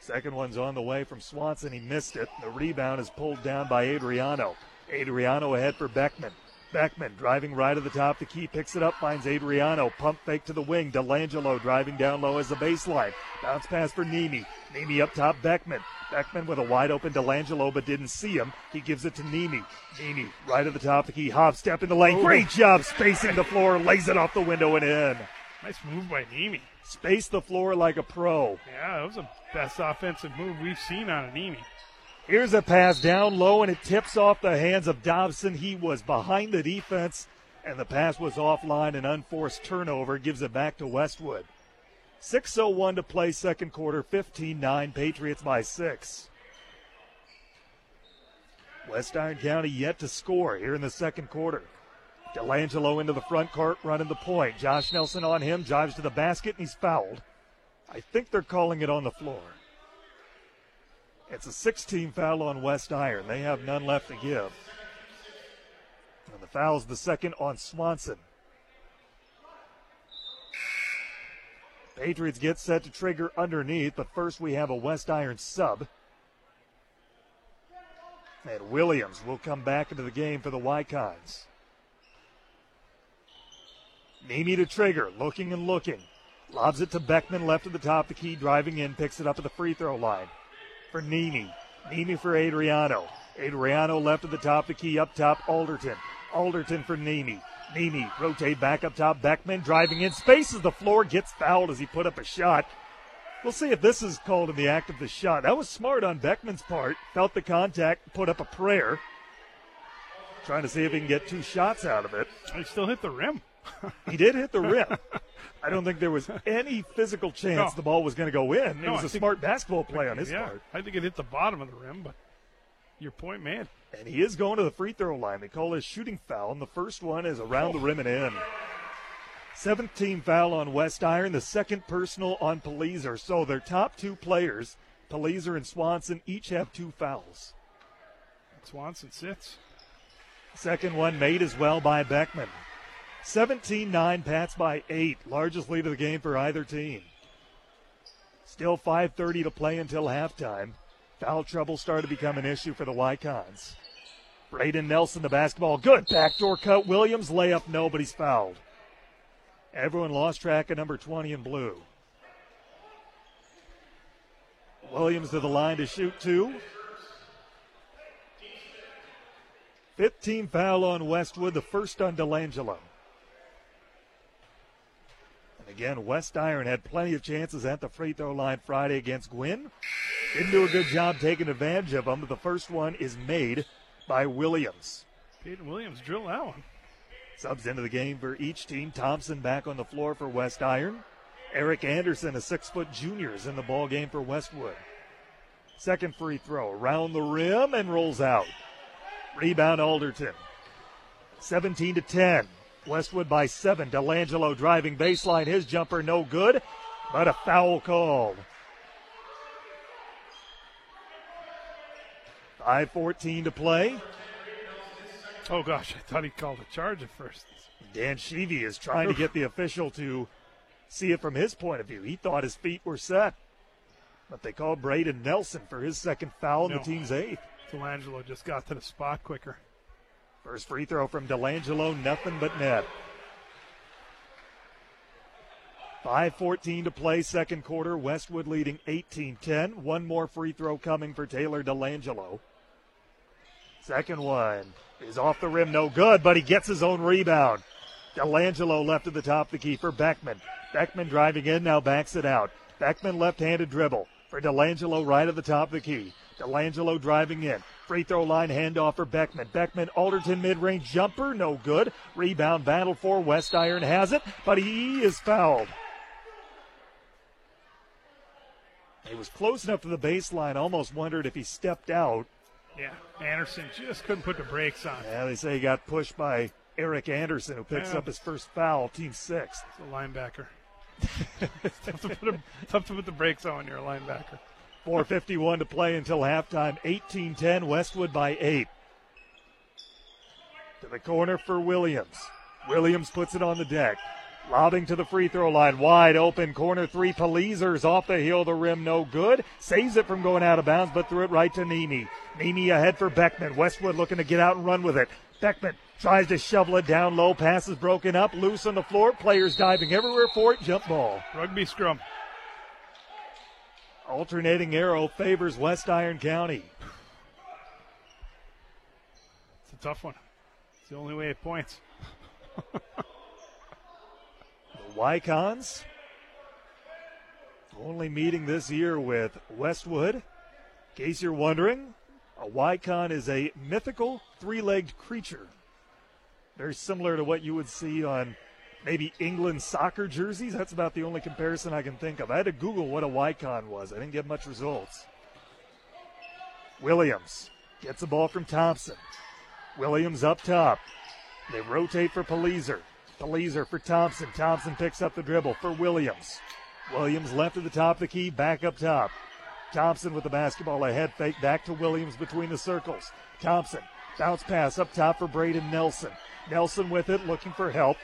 Second one's on the way from Swanson. He missed it. The rebound is pulled down by Adriano. Adriano ahead for Beckman. Beckman driving right at the top. The key picks it up, finds Adriano. Pump fake to the wing. Delangelo driving down low as the baseline. Bounce pass for Nemi. Nemi up top. Beckman. Beckman with a wide open Delangelo, but didn't see him. He gives it to Nemi. Nemi right at the top. The key hop step in the lane. Oh. Great job spacing the floor. Lays it off the window and in. Nice move by Nemi. Space the floor like a pro. Yeah, that was the best offensive move we've seen on Anemi. Here's a pass down low, and it tips off the hands of Dobson. He was behind the defense, and the pass was offline. An unforced turnover gives it back to Westwood. 6.01 to play, second quarter, 15 9, Patriots by six. West Iron County yet to score here in the second quarter. Delangelo into the front court, running the point. Josh Nelson on him, drives to the basket, and he's fouled. I think they're calling it on the floor. It's a 16 foul on West Iron. They have none left to give. And the foul's the second on Swanson. Patriots get set to trigger underneath, but first we have a West Iron sub. And Williams will come back into the game for the Wykons. Nemi to trigger, looking and looking. Lobs it to Beckman, left of the top, the key driving in, picks it up at the free throw line. For Nemi. Nemi for Adriano. Adriano left at the top, the key up top, Alderton. Alderton for Nemi. Nemi rotate back up top. Beckman driving in, spaces the floor, gets fouled as he put up a shot. We'll see if this is called in the act of the shot. That was smart on Beckman's part. Felt the contact, put up a prayer. Trying to see if he can get two shots out of it. He still hit the rim. he did hit the rim. I don't think there was any physical chance No. the ball was going to go in. It was I a smart basketball play on his yeah, part. I think it hit the bottom of the rim, but your point man. And he is going to the free throw line. They call his shooting foul, and the first one is around the rim and in. 17 foul on West Iron, the second personal on Palizer. So their top two players, Palizer and Swanson, each have two fouls. Swanson sits. Second one made as well by Beckman. 17 9, Pats by 8. Largest lead of the game for either team. Still 5.30 to play until halftime. Foul trouble started to become an issue for the Wykons. Braden Nelson, the basketball. Good backdoor cut. Williams, layup, no, but he's fouled. Everyone lost track of number 20 in blue. Williams to the line to shoot two. 15 foul on Westwood, the first on Delangelo. Again, West Iron had plenty of chances at the free throw line Friday against Gwinn. Didn't do a good job taking advantage of them, but the first one is made by Williams. Peyton Williams drill that one. Subs into the game for each team. Thompson back on the floor for West Iron. Eric Anderson, a six foot junior, is in the ball game for Westwood. Second free throw around the rim and rolls out. Rebound Alderton. 17 to 10. Westwood by seven. Delangelo driving baseline. His jumper no good, but a foul called. 5.14 to play. Oh gosh, I thought he called a charge at first. Dan Sheevy is trying to get the official to see it from his point of view. He thought his feet were set. But they called Braden Nelson for his second foul in No. the team's eighth. Delangelo just got to the spot quicker. First free throw from Delangelo, nothing but net. 5.14 to play, second quarter. Westwood leading 18 10. One more free throw coming for Taylor Delangelo. Second one is off the rim, no good, but he gets his own rebound. Delangelo left at the top of the key for Beckman. Beckman driving in, now backs it out. Beckman left handed dribble for Delangelo right at the top of the key. Delangelo driving in. Free throw line handoff for Beckman. Beckman, Alderton mid range jumper, no good. Rebound battle for West Iron has it, but he is fouled. He was close enough to the baseline, almost wondered if he stepped out. Yeah, Anderson just couldn't put the brakes on. Yeah, they say he got pushed by Eric Anderson, who picks Yeah. up his first foul, team sixth. It's a linebacker. tough, to put a, tough to put the brakes on when you're a linebacker. 4.51 to play until halftime. 18 10, Westwood by 8. To the corner for Williams. Williams puts it on the deck. Lobbing to the free throw line. Wide open. Corner three. Palizer's off the hill. The rim no good. Saves it from going out of bounds, but threw it right to Nemi. Nemi ahead for Beckman. Westwood looking to get out and run with it. Beckman tries to shovel it down low. Pass is broken up. Loose on the floor. Players diving everywhere for it. Jump ball. Rugby scrum. Alternating arrow favors West Iron County. It's a tough one. It's the only way it points. The Wykons only meeting this year with Westwood. In case you're wondering, A Wykon is a mythical three legged creature. Very similar to what you would see on maybe England soccer jerseys. That's about the only comparison I can think of. I had to Google what a Wykon was. I didn't get much results. Williams gets the ball from Thompson. Williams up top. They rotate for Palizer. Palizer for Thompson. Thompson picks up the dribble for Williams. Williams left at the top of the key, back up top. Thompson with the basketball, a head fake back to Williams between the circles. Thompson, bounce pass up top for Braden Nelson. Nelson with it, looking for help.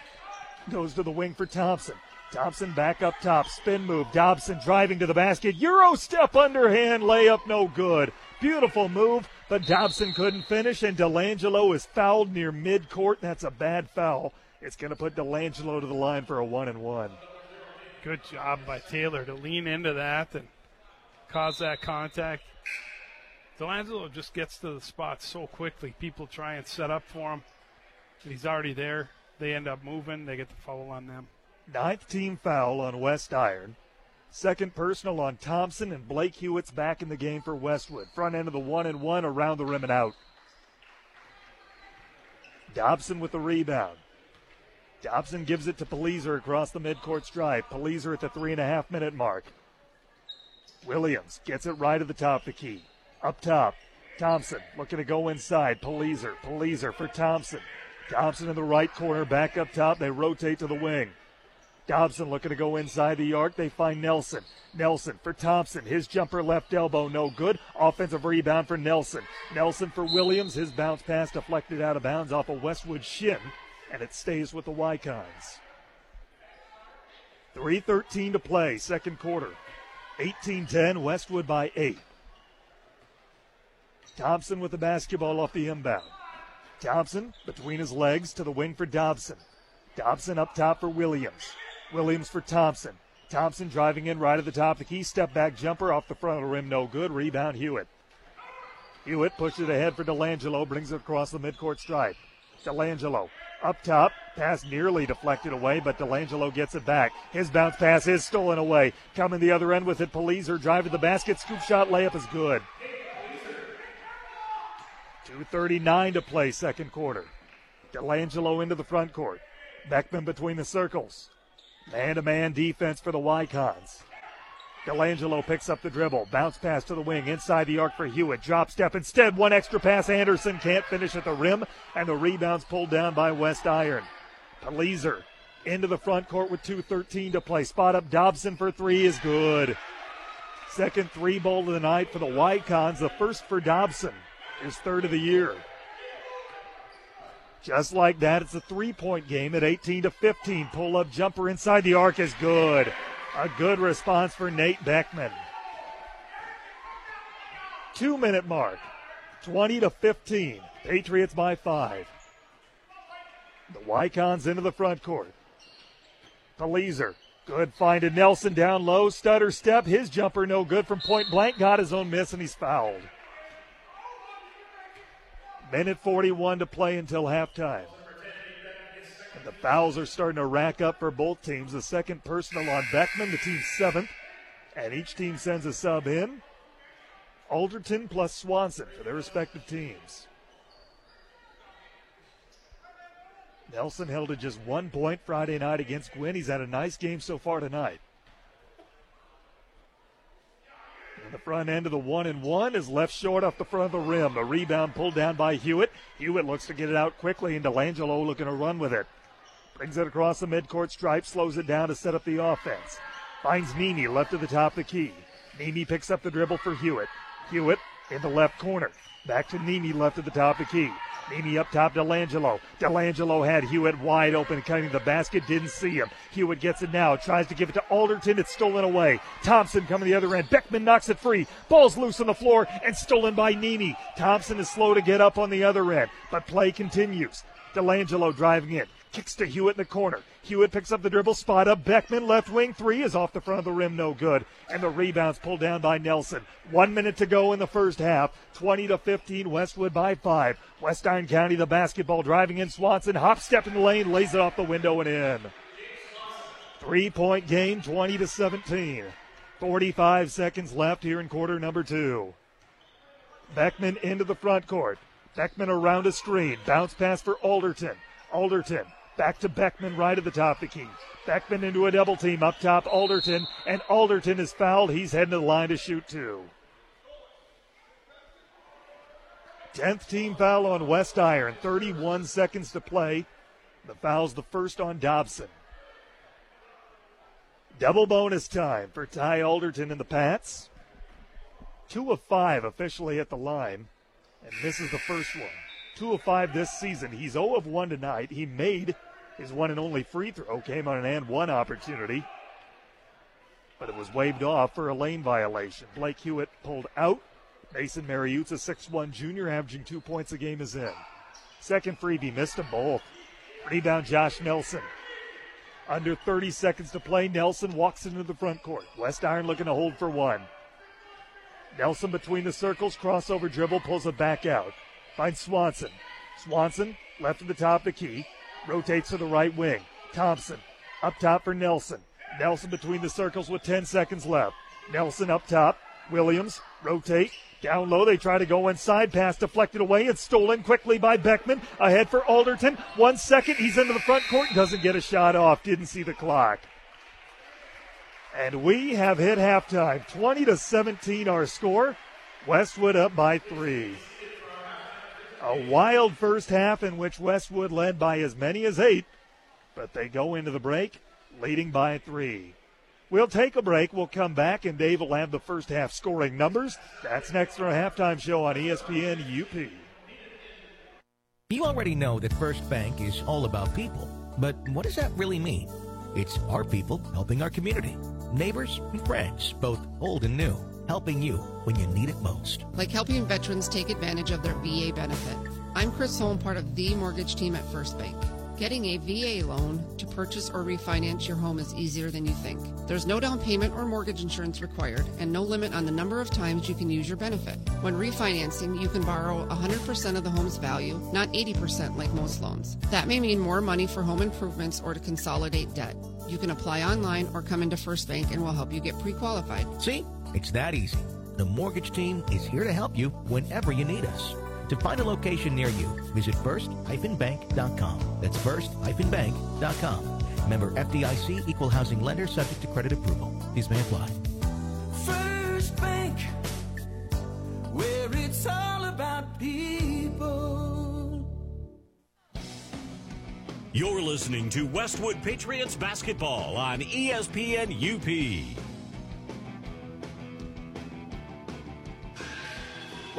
Goes to the wing for Thompson. Thompson back up top, spin move. Dobson driving to the basket. Euro step underhand, layup no good. Beautiful move, but Dobson couldn't finish, and Delangelo is fouled near midcourt. That's a bad foul. It's going to put Delangelo to the line for a one and one. Good job by Taylor to lean into that and cause that contact. Delangelo just gets to the spot so quickly. People try and set up for him. and He's already there. They end up moving. They get the foul on them. Ninth team foul on West Iron. Second personal on Thompson, and Blake Hewitt's back in the game for Westwood. Front end of the one and one around the rim and out. Dobson with the rebound. Dobson gives it to Palizer across the midcourt stripe. Palizer at the three and a half minute mark. Williams gets it right at the top of the key. Up top, Thompson looking to go inside. Palizer, Palizer for Thompson. Thompson in the right corner, back up top. They rotate to the wing. Dobson looking to go inside the arc. They find Nelson. Nelson for Thompson. His jumper left elbow, no good. Offensive rebound for Nelson. Nelson for Williams. His bounce pass deflected out of bounds off a of Westwood shin, and it stays with the Wykons. 3.13 to play, second quarter. 18 10, Westwood by 8. Thompson with the basketball off the inbound. Thompson between his legs to the wing for Dobson. Dobson up top for Williams. Williams for Thompson. Thompson driving in right at the top. The key step back jumper off the front of the rim, no good. Rebound Hewitt. Hewitt pushes it ahead for Delangelo, brings it across the midcourt stripe. Delangelo up top, pass nearly deflected away, but Delangelo gets it back. His bounce pass is stolen away. Coming the other end with it, Palizer driving to the basket, scoop shot, layup is good. 2.39 to play, second quarter. Delangelo into the front court. Beckman between the circles. Man to man defense for the Wykons. Delangelo picks up the dribble. Bounce pass to the wing. Inside the arc for Hewitt. Drop step instead. One extra pass. Anderson can't finish at the rim. And the rebound's pulled down by West Iron. Palizer into the front court with 2.13 to play. Spot up Dobson for three is good. Second three ball of the night for the Wykons. The first for Dobson. His third of the year. Just like that, it's a three point game at 18 to 15. Pull up jumper inside the arc is good. A good response for Nate Beckman. Two minute mark. 20 to 15. Patriots by five. The Wykons into the front court. Palizer. Good find to Nelson down low. Stutter step. His jumper no good from point blank. Got his own miss and he's fouled. Minute 41 to play until halftime. And the fouls are starting to rack up for both teams. The second personal on Beckman, the team's seventh. And each team sends a sub in. Alderton plus Swanson for their respective teams. Nelson held to just one point Friday night against Gwinn. He's had a nice game so far tonight. The front end of the one and one is left short off the front of the rim. The rebound pulled down by Hewitt. Hewitt looks to get it out quickly, and Delangelo looking to run with it. Brings it across the midcourt stripe, slows it down to set up the offense. Finds Nemi left at the top of the key. Nemi picks up the dribble for Hewitt. Hewitt in the left corner. Back to Nemi left at the top of the key. Nemi up top, Delangelo. Delangelo had Hewitt wide open, cutting the basket, didn't see him. Hewitt gets it now, tries to give it to Alderton. It's stolen away. Thompson coming the other end. Beckman knocks it free. Ball's loose on the floor and stolen by Nemi. Thompson is slow to get up on the other end, but play continues. Delangelo driving in. Kicks to Hewitt in the corner. Hewitt picks up the dribble, spot up. Beckman, left wing three is off the front of the rim, no good. And the rebound's pulled down by Nelson. One minute to go in the first half. 20 to 15, Westwood by five. West Iron County, the basketball driving in. Swanson, hop step in the lane, lays it off the window and in. Three point game, 20 to 17. 45 seconds left here in quarter number two. Beckman into the front court. Beckman around a screen. Bounce pass for Alderton. Alderton back to Beckman right at the top of the key. Beckman into a double team up top. Alderton, and Alderton is fouled. He's heading to the line to shoot two. 10th team foul on West Iron. 31 seconds to play. The foul's the first on Dobson. Double bonus time for Ty Alderton and the Pats. Two of five officially at the line, and this is the first one. Two of five this season. He's 0 of 1 tonight. He made his one and only free throw, oh, came on an and one opportunity, but it was waved off for a lane violation. Blake Hewitt pulled out. Mason Mariuzza, 6'1 junior, averaging two points a game, is in. Second freebie, missed them both. Rebound, Josh Nelson. Under 30 seconds to play, Nelson walks into the front court. West Iron looking to hold for one. Nelson between the circles, crossover dribble, pulls it back out. Finds Swanson. Swanson, left of the top of the key, rotates to the right wing. Thompson, up top for Nelson. Nelson between the circles with 10 seconds left. Nelson up top. Williams, rotate, down low, they try to go inside. Pass deflected away. It's stolen quickly by Beckman. Ahead for Alderton. One second. He's into the front court. Doesn't get a shot off. Didn't see the clock. And we have hit halftime. 20 to 17 our score. Westwood up by three. A wild first half in which Westwood led by as many as eight, but they go into the break leading by three. We'll take a break. We'll come back, and Dave will have the first half scoring numbers. That's next for a halftime show on ESPN UP. You already know that First Bank is all about people, but what does that really mean? It's our people helping our community, neighbors and friends, both old and new, helping you when you need it most. Like helping veterans take advantage of their VA benefit. I'm Chris Holm, part of the mortgage team at First Bank. Getting a VA loan to purchase or refinance your home is easier than you think. There's no down payment or mortgage insurance required and no limit on the number of times you can use your benefit. When refinancing, you can borrow 100% of the home's value, not 80% like most loans. That may mean more money for home improvements or to consolidate debt. You can apply online or come into First Bank and we'll help you get pre-qualified. See, it's that easy. The mortgage team is here to help you whenever you need us. To find a location near you, visit first-bank.com. That's first-bank.com. Member FDIC equal housing lender subject to credit approval. These may apply. First Bank, where it's all about people. You're listening to Westwood Patriots basketball on ESPN UP.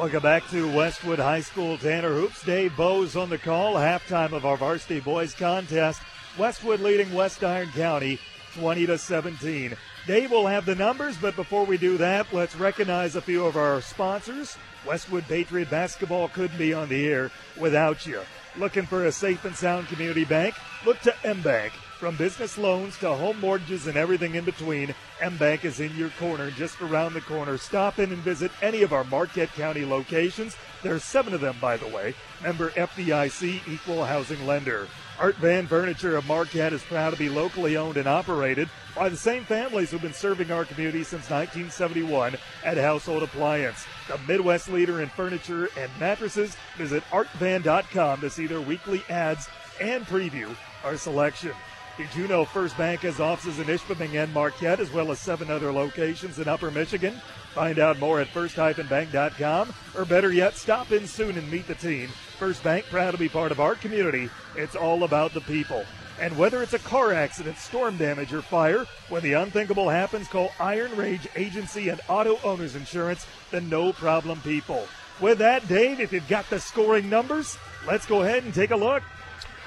Welcome back to Westwood High School Tanner Hoops. Dave Bowes on the call. Halftime of our varsity boys contest. Westwood leading West Iron County 20 to 17. Dave will have the numbers, but before we do that, let's recognize a few of our sponsors. Westwood Patriot Basketball couldn't be on the air without you. Looking for a safe and sound community bank? Look to M-Bank. From business loans to home mortgages and everything in between, M-Bank is in your corner, just around the corner. Stop in and visit any of our Marquette County locations. There are seven of them, by the way. Member FDIC Equal Housing Lender. Art Van Furniture of Marquette is proud to be locally owned and operated by the same families who've been serving our community since 1971 at Household Appliance. The Midwest leader in furniture and mattresses. Visit artvan.com to see their weekly ads and preview our selection. Did you know First Bank has offices in Ishpeming and Marquette, as well as seven other locations in Upper Michigan? Find out more at first-bank.com, or better yet, stop in soon and meet the team. First Bank, proud to be part of our community. It's all about the people. And whether it's a car accident, storm damage, or fire, when the unthinkable happens, call Iron Range Agency and Auto Owners Insurance, the no problem people. With that, Dave, if you've got the scoring numbers, let's go ahead and take a look.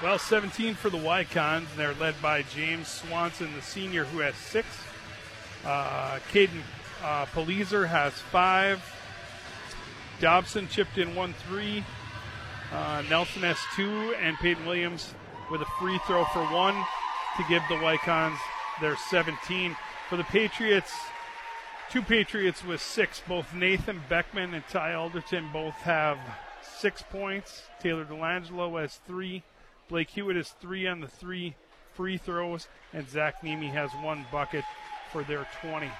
Well, 17 for the Wykons, and they're led by James Swanson, the senior, who has six. Uh, Caden uh, Palizer has five. Dobson chipped in one three. Uh, Nelson has two, and Peyton Williams with a free throw for one to give the Wykons their 17. For the Patriots, two Patriots with six. Both Nathan Beckman and Ty Alderton both have six points. Taylor Delangelo has three. Blake Hewitt has three on the three free throws, and Zach Nemi has one bucket for their 20.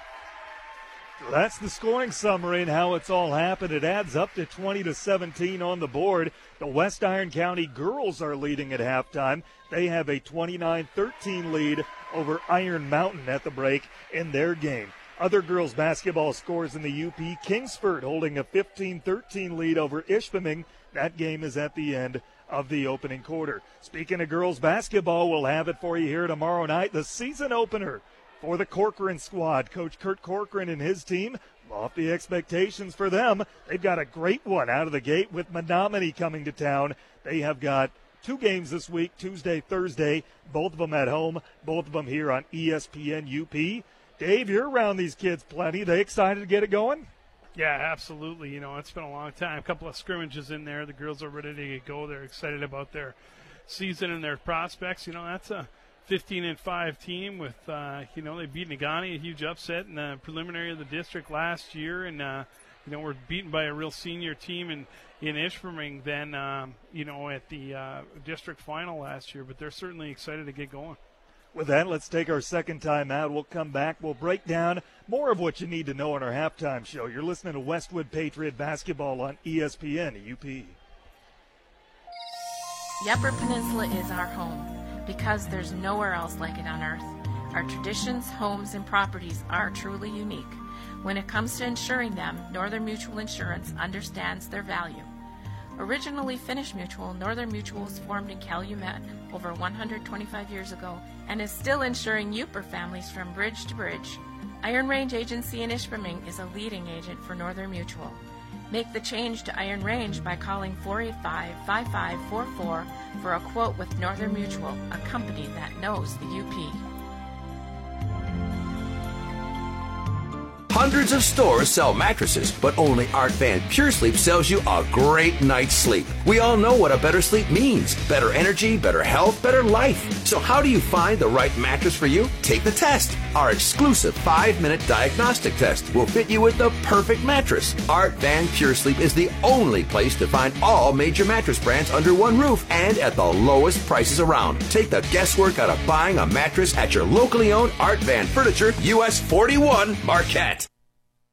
That's the scoring summary and how it's all happened. It adds up to 20 to 17 on the board. The West Iron County girls are leading at halftime. They have a 29-13 lead over Iron Mountain at the break in their game. Other girls basketball scores in the UP. Kingsford holding a 15-13 lead over Ishpeming. That game is at the end of the opening quarter. Speaking of girls basketball, we'll have it for you here tomorrow night. The season opener for the Corcoran squad. Coach Kurt Corcoran and his team, lofty expectations for them. They've got a great one out of the gate with Menominee coming to town. They have got two games this week, Tuesday, Thursday, both of them at home, both of them here on ESPN UP. Dave, you're around these kids plenty. They excited to get it going? Yeah, absolutely. You know, it's been a long time. A couple of scrimmages in there. The girls are ready to go. They're excited about their season and their prospects. You know, that's a 15 and 5 team with, uh, you know, they beat Negaunee, a huge upset in the preliminary of the district last year. And, uh, you know, we're beaten by a real senior team in, in Ishpeming then, um, you know, at the uh, district final last year. But they're certainly excited to get going. With that, let's take our second time out. We'll come back. We'll break down more of what you need to know on our halftime show. You're listening to Westwood Patriot Basketball on ESPN UP. The Upper Peninsula is our home because there's nowhere else like it on earth. Our traditions, homes, and properties are truly unique. When it comes to insuring them, Northern Mutual Insurance understands their value. Originally Finnish Mutual, Northern Mutual was formed in Calumet over 125 years ago and is still insuring Yooper families from bridge to bridge. Iron Range Agency in Ishpeming is a leading agent for Northern Mutual. Make the change to Iron Range by calling 485-5544 for a quote with Northern Mutual, a company that knows the UP. Hundreds of stores sell mattresses, but only Art Van Pure Sleep sells you a great night's sleep. We all know what a better sleep means better energy, better health, better life. So, how do you find the right mattress for you? Take the test. Our exclusive five minute diagnostic test will fit you with the perfect mattress. Art Van Pure Sleep is the only place to find all major mattress brands under one roof and at the lowest prices around. Take the guesswork out of buying a mattress at your locally owned Art Van Furniture, US 41 Marquette.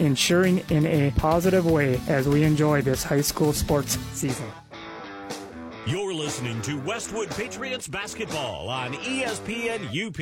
in cheering in a positive way as we enjoy this high school sports season. You're listening to Westwood Patriots basketball on ESPN UP.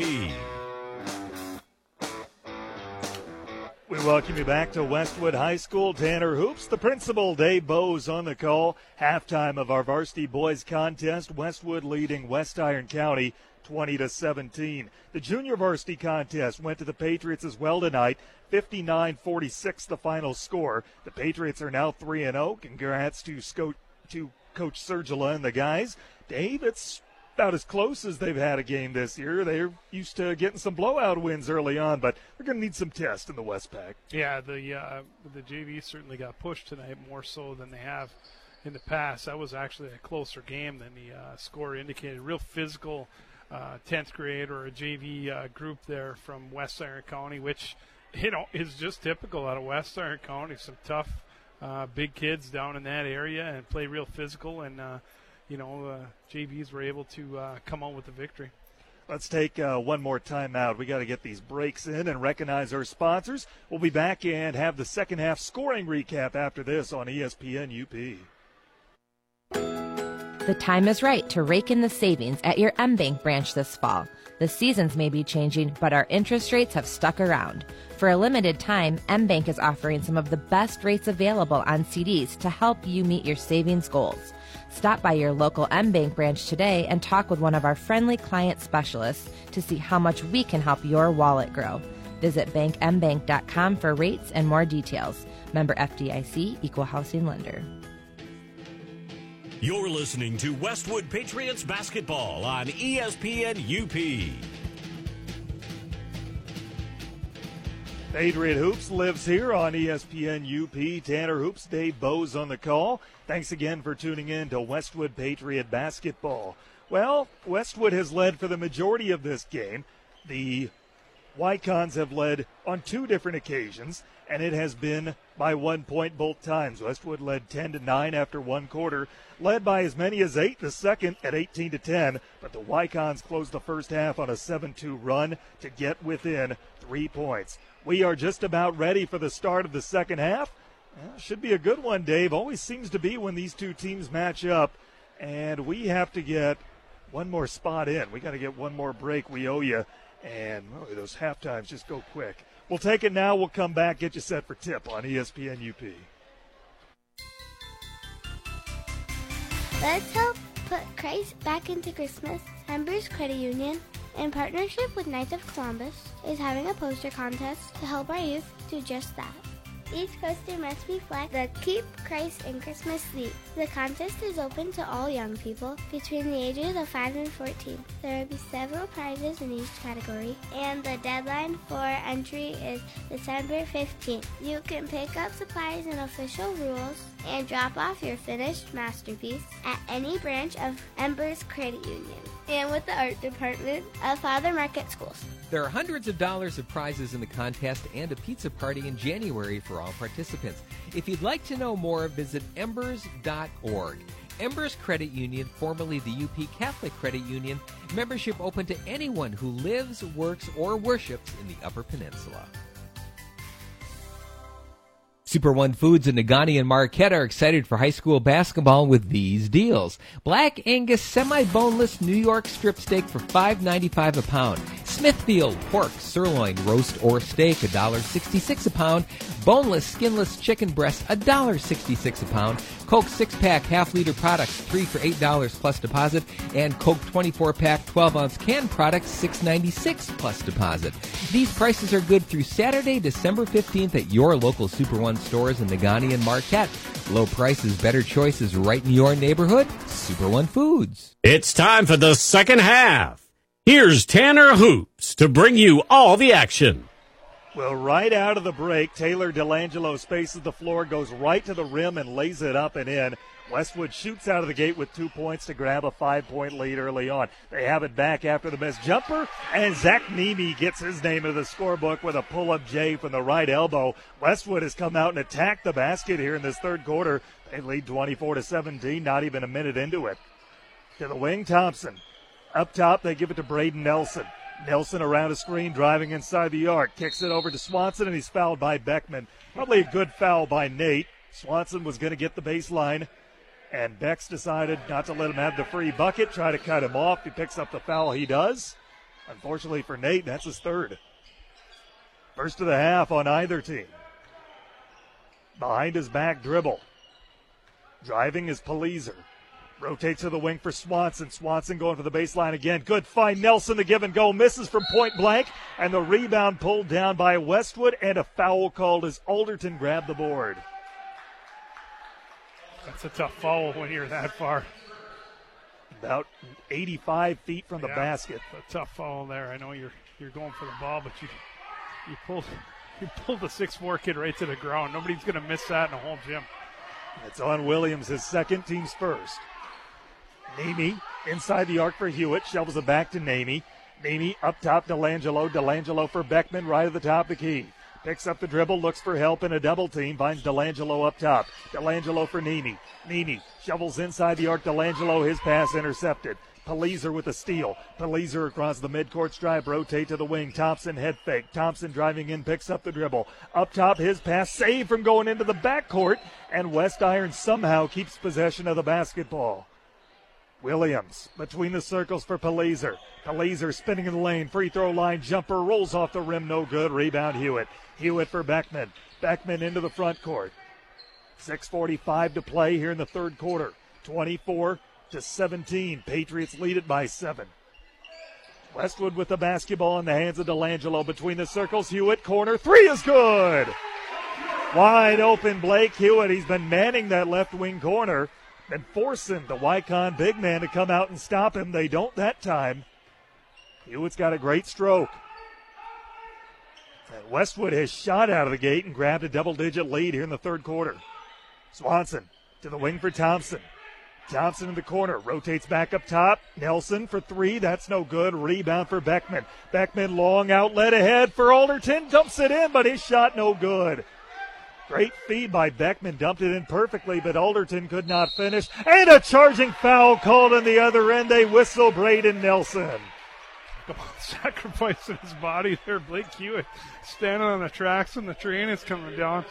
We welcome you back to Westwood High School. Tanner Hoops, the principal, Dave Bowes on the call. Halftime of our varsity boys contest. Westwood leading West Iron County 20 to 17. The junior varsity contest went to the Patriots as well tonight. 59-46 the final score. The Patriots are now 3 and 0. Congrats to Sco- to Coach Sergila and the guys. Dave, it's about as close as they've had a game this year. They're used to getting some blowout wins early on, but they're going to need some tests in the Westpac. Yeah, the uh, the JV certainly got pushed tonight more so than they have in the past. That was actually a closer game than the uh, score indicated. Real physical uh, 10th grade or a JV uh, group there from West Iron County, which you know is just typical out of West Iron County. Some tough, uh, big kids down in that area and play real physical and. Uh, you know, uh, JVs were able to uh, come out with the victory. Let's take uh, one more time out. We got to get these breaks in and recognize our sponsors. We'll be back and have the second half scoring recap after this on ESPN UP. The time is right to rake in the savings at your MBank branch this fall. The seasons may be changing, but our interest rates have stuck around. For a limited time, MBank is offering some of the best rates available on CDs to help you meet your savings goals. Stop by your local MBank branch today and talk with one of our friendly client specialists to see how much we can help your wallet grow. Visit bankmbank.com for rates and more details. Member FDIC, Equal Housing Lender. You're listening to Westwood Patriots basketball on ESPN UP. Patriot Hoops lives here on ESPN UP. Tanner Hoops, Dave Bose on the call. Thanks again for tuning in to Westwood Patriot basketball. Well, Westwood has led for the majority of this game. The Wykons have led on two different occasions, and it has been by one point both times. Westwood led 10 to 9 after one quarter, led by as many as 8 the second at 18 to 10, but the Wykons closed the first half on a 7-2 run to get within 3 points. We are just about ready for the start of the second half. Well, should be a good one, Dave. Always seems to be when these two teams match up, and we have to get one more spot in. We got to get one more break. We owe you. And those half times just go quick. We'll take it now. We'll come back, get you set for tip on ESPN UP. Let's help put Christ back into Christmas. Embers Credit Union, in partnership with Knights of Columbus, is having a poster contest to help our youth do just that. Each poster must reflect the Keep Christ in Christmas theme. The contest is open to all young people between the ages of 5 and 14. There will be several prizes in each category, and the deadline for entry is December 15th. You can pick up supplies and official rules and drop off your finished masterpiece at any branch of Embers Credit Union and with the art department of Father Marquette Schools. There are hundreds of dollars of prizes in the contest and a pizza party in January for all participants. If you'd like to know more, visit embers.org. Embers Credit Union, formerly the UP Catholic Credit Union, membership open to anyone who lives, works, or worships in the Upper Peninsula. Super One Foods and Negaunee and Marquette are excited for high school basketball with these deals. Black Angus semi-boneless New York strip steak for $5.95 a pound. Smithfield pork, sirloin, roast or steak $1.66 a pound. Boneless, skinless chicken breast $1.66 a pound. Coke 6-pack half-liter products 3 for $8 plus deposit. And Coke 24-pack 12-ounce can products $6.96 plus deposit. These prices are good through Saturday, December 15th at your local Super One stores in Negaunee and Marquette. Low prices, better choices right in your neighborhood. Super One Foods. It's time for the second half. Here's Tanner Hoops to bring you all the action. Well, right out of the break, Taylor Delangelo spaces the floor, goes right to the rim, and lays it up and in. Westwood shoots out of the gate with two points to grab a five point lead early on. They have it back after the missed jumper, and Zach Nemi gets his name into the scorebook with a pull up J from the right elbow. Westwood has come out and attacked the basket here in this third quarter. They lead 24 to 17, not even a minute into it. To the wing, Thompson. Up top, they give it to Braden Nelson. Nelson around a screen, driving inside the arc, kicks it over to Swanson, and he's fouled by Beckman. Probably a good foul by Nate. Swanson was going to get the baseline, and Bex decided not to let him have the free bucket, try to cut him off. He picks up the foul, he does. Unfortunately for Nate, that's his third. First of the half on either team. Behind his back dribble. Driving is Palizer. Rotates to the wing for Swanson. Swanson going for the baseline again. Good find. Nelson, the give and go, misses from point blank. And the rebound pulled down by Westwood. And a foul called as Alderton grabbed the board. That's a tough foul when you're that far. About 85 feet from the Yeah, basket. A tough foul there. I know you're you're going for the ball, but you you pulled you pulled the six four kid right to the ground. Nobody's gonna miss that in a whole gym. It's on Williams, his second, team's first. Nemi inside the arc for Hewitt, shovels it back to Nemi. Nemi up top, Delangelo. Delangelo for Beckman, right at the top of the key. Picks up the dribble, looks for help in a double team, finds Delangelo up top. Delangelo for Nemi. Nemi shovels inside the arc. Delangelo, his pass intercepted. Palizer with a steal. Palizer across the midcourt stripe, rotate to the wing. Thompson head fake. Thompson driving in, picks up the dribble. Up top, his pass saved from going into the backcourt, and West Iron somehow keeps possession of the basketball. Williams between the circles for Palizer. Palizer spinning in the lane, free throw line jumper, rolls off the rim, no good. Rebound Hewitt. Hewitt for Beckman. Beckman into the front court. 6.45 to play here in the third quarter. 24 to 17. Patriots lead it by seven. Westwood with the basketball in the hands of Delangelo between the circles. Hewitt corner three is good. Wide open Blake Hewitt. He's been manning that left wing corner and forcing the Wykon big man to come out and stop him. They don't that time. Hewitt's got a great stroke. And Westwood has shot out of the gate and grabbed a double digit lead here in the third quarter. Swanson to the wing for Thompson. Thompson in the corner, rotates back up top. Nelson for three, that's no good. Rebound for Beckman. Beckman long outlet ahead for Alderton, dumps it in, but his shot no good. Great feed by Beckman, dumped it in perfectly, but Alderton could not finish. And a charging foul called on the other end. They whistle Braden Nelson. Sacrificing his body there, Blake Hewitt standing on the tracks and the train is coming down.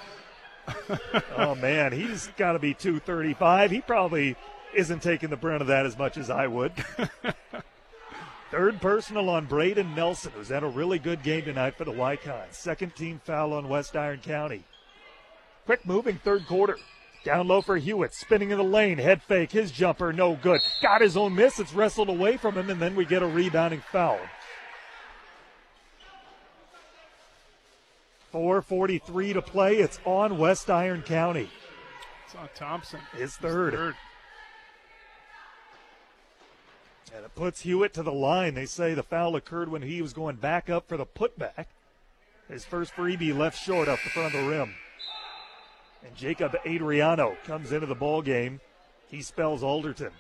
oh man, he's got to be 235. He probably isn't taking the brunt of that as much as I would. Third personal on Braden Nelson, who's had a really good game tonight for the Wykons. Second team foul on West Iron County. Quick moving third quarter. Down low for Hewitt, spinning in the lane, head fake, his jumper, no good. Got his own miss, it's wrestled away from him, and then we get a rebounding foul. 4.43 to play. It's on West Iron County. It's on Thompson. His third. His third. And it puts Hewitt to the line. They say the foul occurred when he was going back up for the putback. His first freebie left short off the front of the rim. And Jacob Adriano comes into the ball game. He spells Alderton.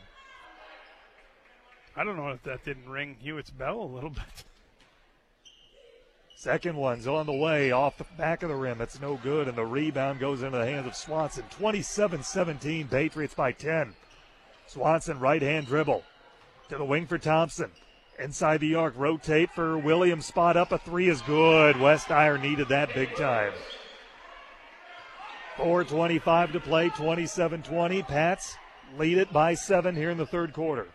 I don't know if that didn't ring Hewitt's bell a little bit. Second one's on the way off the back of the rim. It's no good, and the rebound goes into the hands of Swanson. 27 17, Patriots by 10. Swanson, right hand dribble to the wing for Thompson. Inside the arc, rotate for Williams. Spot up, a three is good. West Iron needed that big time. 4.25 to play, 27 20. Pats lead it by seven here in the third quarter.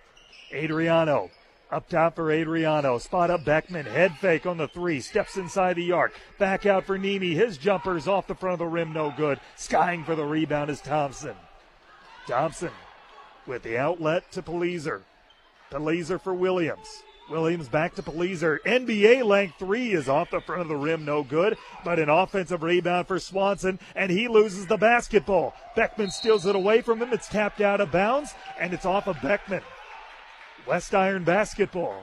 Adriano up top for Adriano. Spot up Beckman. Head fake on the three. Steps inside the arc. Back out for Nemi. His jumper's off the front of the rim. No good. Skying for the rebound is Thompson. Thompson with the outlet to Palizer. Palizer for Williams. Williams back to Palizer. NBA length three is off the front of the rim, no good. But an offensive rebound for Swanson, and he loses the basketball. Beckman steals it away from him. It's tapped out of bounds, and it's off of Beckman. West Iron basketball.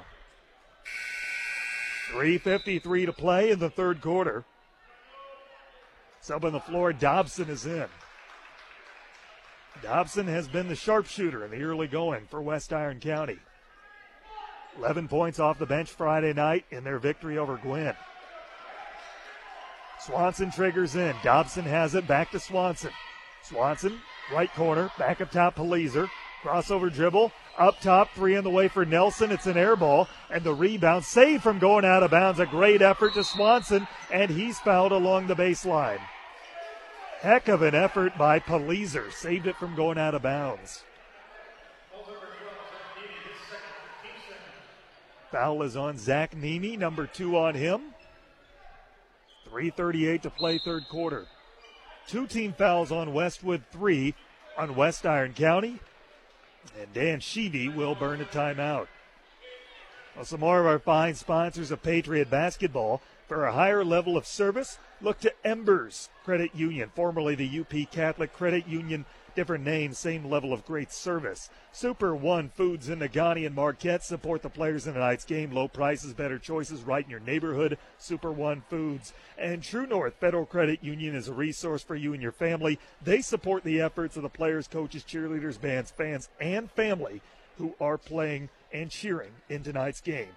3.53 to play in the third quarter. Sub on the floor, Dobson is in. Dobson has been the sharpshooter in the early going for West Iron County. 11 points off the bench Friday night in their victory over Gwinn. Swanson triggers in. Dobson has it back to Swanson. Swanson, right corner, back up top, Palizer. Crossover dribble, up top, three in the way for Nelson. It's an air ball, and the rebound saved from going out of bounds. A great effort to Swanson, and he's fouled along the baseline. Heck of an effort by Palizer. Saved it from going out of bounds. Foul is on Zach Nemi, number two on him. 3.38 to play third quarter. Two team fouls on Westwood, three on West Iron County. And Dan Sheevy will burn a timeout. Well, some more of our fine sponsors of Patriot Basketball. For a higher level of service, look to Embers Credit Union, formerly the UP Catholic Credit Union Different name, same level of great service. Super One Foods in Negaunee and Marquette support the players in tonight's game. Low prices, better choices right in your neighborhood. Super One Foods. And True North Federal Credit Union is a resource for you and your family. They support the efforts of the players, coaches, cheerleaders, bands, fans, and family who are playing and cheering in tonight's game.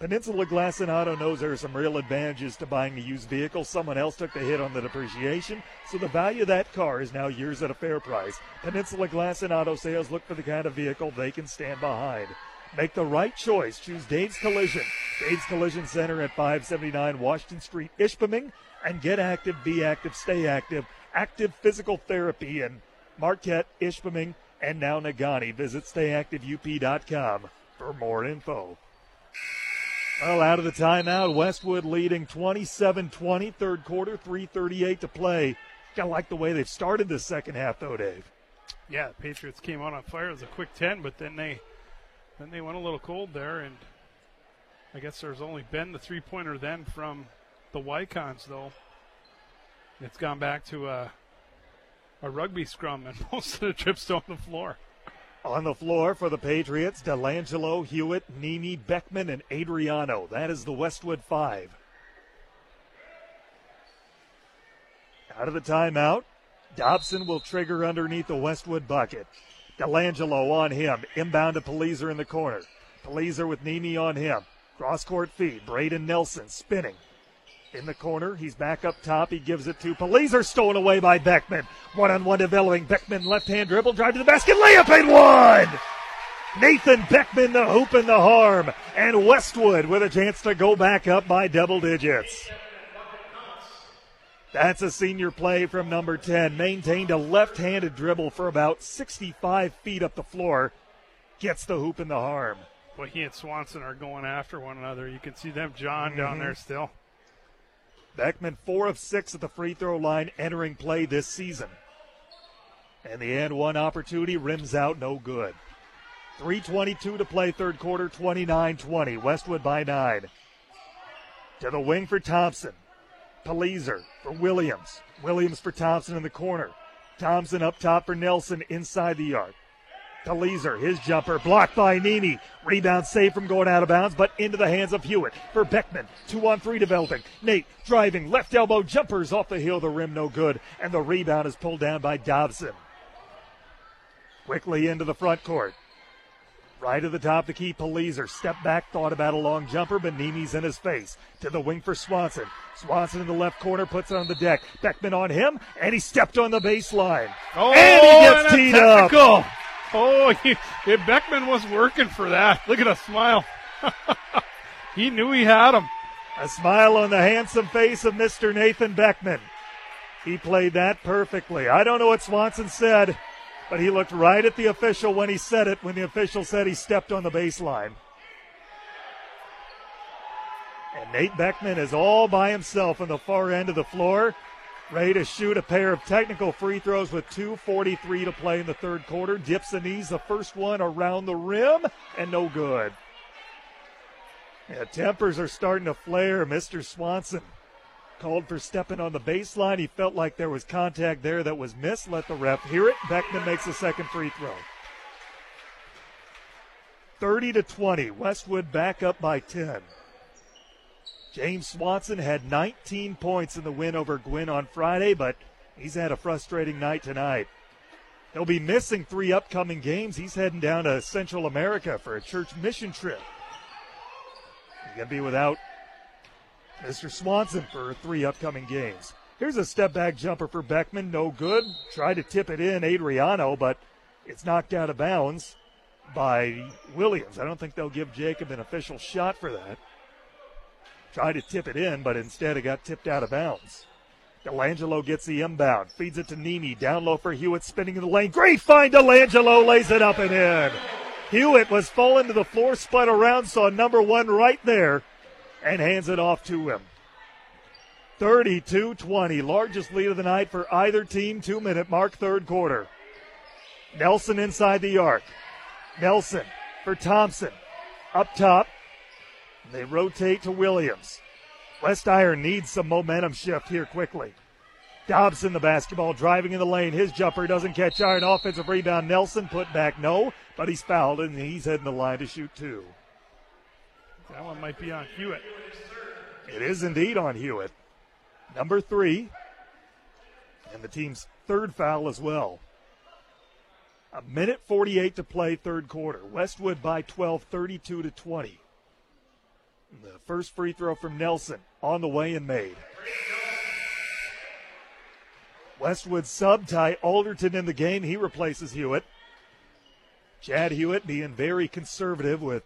Peninsula Glass and Auto knows there are some real advantages to buying a used vehicle. Someone else took the hit on the depreciation, so the value of that car is now yours at a fair price. Peninsula Glass and Auto Sales look for the kind of vehicle they can stand behind. Make the right choice. Choose Dave's Collision. Dave's Collision Center at 579 Washington Street, Ishpeming. And get active, be active, stay active. Active physical therapy in Marquette, Ishpeming, and now Negaunee. Visit stayactiveup.com for more info. Well, out of the timeout, Westwood leading 27-20, third quarter, 3.38 to play. Kind of like the way they've started this second half, though, Dave. Yeah, the Patriots came out on fire. It was a quick 10, but then they then they went a little cold there, and I guess there's only been the three-pointer then from the Wykons, though. It's gone back to a, a rugby scrum, and most of the trips on the floor. On the floor for the Patriots, Delangelo, Hewitt, Nemi, Beckman, and Adriano. That is the Westwood five. Out of the timeout, Dobson will trigger underneath the Westwood bucket. Delangelo on him. Inbound to Palizer in the corner. Palizer with Nemi on him. Cross court feed. Braden Nelson spinning. In the corner, he's back up top. He gives it to Palizer, stolen away by Beckman. One on one developing. Beckman left hand dribble, drive to the basket, layup and one! Nathan Beckman, the hoop and the harm. And Westwood with a chance to go back up by double digits. That's a senior play from number 10. Maintained a left handed dribble for about 65 feet up the floor. Gets the hoop and the harm. Well, he and Swanson are going after one another. You can see them John down Mhm. there still. Beckman, four of six at the free throw line entering play this season. And the and one opportunity rims out no good. 3.22 to play, third quarter, 29 20. Westwood by nine. To the wing for Thompson. Palizer for Williams. Williams for Thompson in the corner. Thompson up top for Nelson inside the arc. Palizer, his jumper blocked by Nemi. Rebound saved from going out of bounds, but into the hands of Hewitt for Beckman. Two on three developing. Nate driving, left elbow jumpers off the hill, the rim no good, and the rebound is pulled down by Dobson. Quickly into the front court. Right at the top, the key Palizer. Step back, thought about a long jumper, but Nemi's in his face. To the wing for Swanson. Swanson in the left corner puts it on the deck. Beckman on him, and he stepped on the baseline. Oh, and he gets and teed up. Oh, he, Beckman was working for that. Look at a smile. he knew he had him. A smile on the handsome face of Mr. Nathan Beckman. He played that perfectly. I don't know what Swanson said, but he looked right at the official when he said it, when the official said he stepped on the baseline. And Nate Beckman is all by himself on the far end of the floor, ready to shoot a pair of technical free throws with 2.43 to play in the third quarter. Dips the knees, the first one around the rim, and no good. Yeah, tempers are starting to flare. Mr. Swanson called for stepping on the baseline. He felt like there was contact there that was missed. Let the ref hear it. Beckman makes a second free throw. 30 to 20. Westwood back up by 10. James Swanson had 19 points in the win over Gwinn on Friday, but he's had a frustrating night tonight. He'll be missing three upcoming games. He's heading down to Central America for a church mission trip. He's going to be without Mr. Swanson for three upcoming games. Here's a step back jumper for Beckman. No good. Tried to tip it in, Adriano, but it's knocked out of bounds by Williams. I don't think they'll give Jacob an official shot for that. Tried to tip it in, but instead it got tipped out of bounds. Delangelo gets the inbound, feeds it to Nemi, down low for Hewitt, spinning in the lane. Great find, Delangelo lays it up and in. Hewitt was falling to the floor, spun around, saw number one right there, and hands it off to him. 32 20, largest lead of the night for either team, two minute mark, third quarter. Nelson inside the arc. Nelson for Thompson. Up top. They rotate to Williams. West Iron needs some momentum shift here quickly. Dobson, the basketball, driving in the lane. His jumper doesn't catch iron. Offensive rebound. Nelson put back no, but he's fouled and he's heading the line to shoot two. That one might be on Hewitt. It is indeed on Hewitt. Number three. And the team's third foul as well. A minute 48 to play, third quarter. Westwood by 12, 32 to 20. The first free throw from Nelson on the way and made. Westwood sub tie Alderton in the game. He replaces Hewitt. Chad Hewitt being very conservative with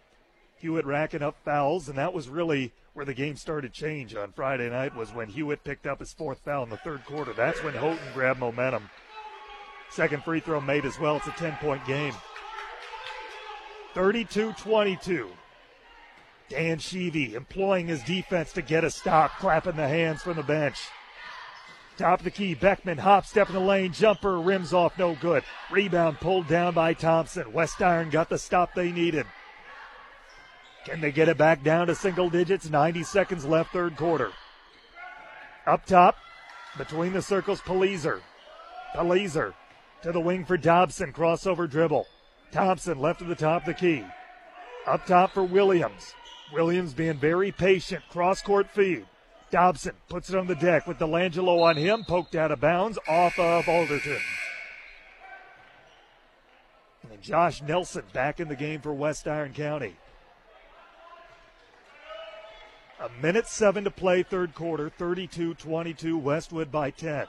Hewitt racking up fouls, and that was really where the game started to change on Friday night was when Hewitt picked up his fourth foul in the third quarter. That's when Houghton grabbed momentum. Second free throw made as well. It's a 10 point game. 32 22. Dan Sheevy employing his defense to get a stop, clapping the hands from the bench. Top of the key, Beckman hop step in the lane, jumper rims off, no good. Rebound pulled down by Thompson. West Iron got the stop they needed. Can they get it back down to single digits? 90 seconds left, third quarter. Up top, between the circles, Palizer. Palizer to the wing for Dobson, crossover dribble. Thompson left at the top of the key. Up top for Williams. Williams being very patient, cross court feed. Dobson puts it on the deck with Delangelo on him, poked out of bounds off of Alderton. And Josh Nelson back in the game for West Iron County. A minute seven to play, third quarter, 32 22, Westwood by 10.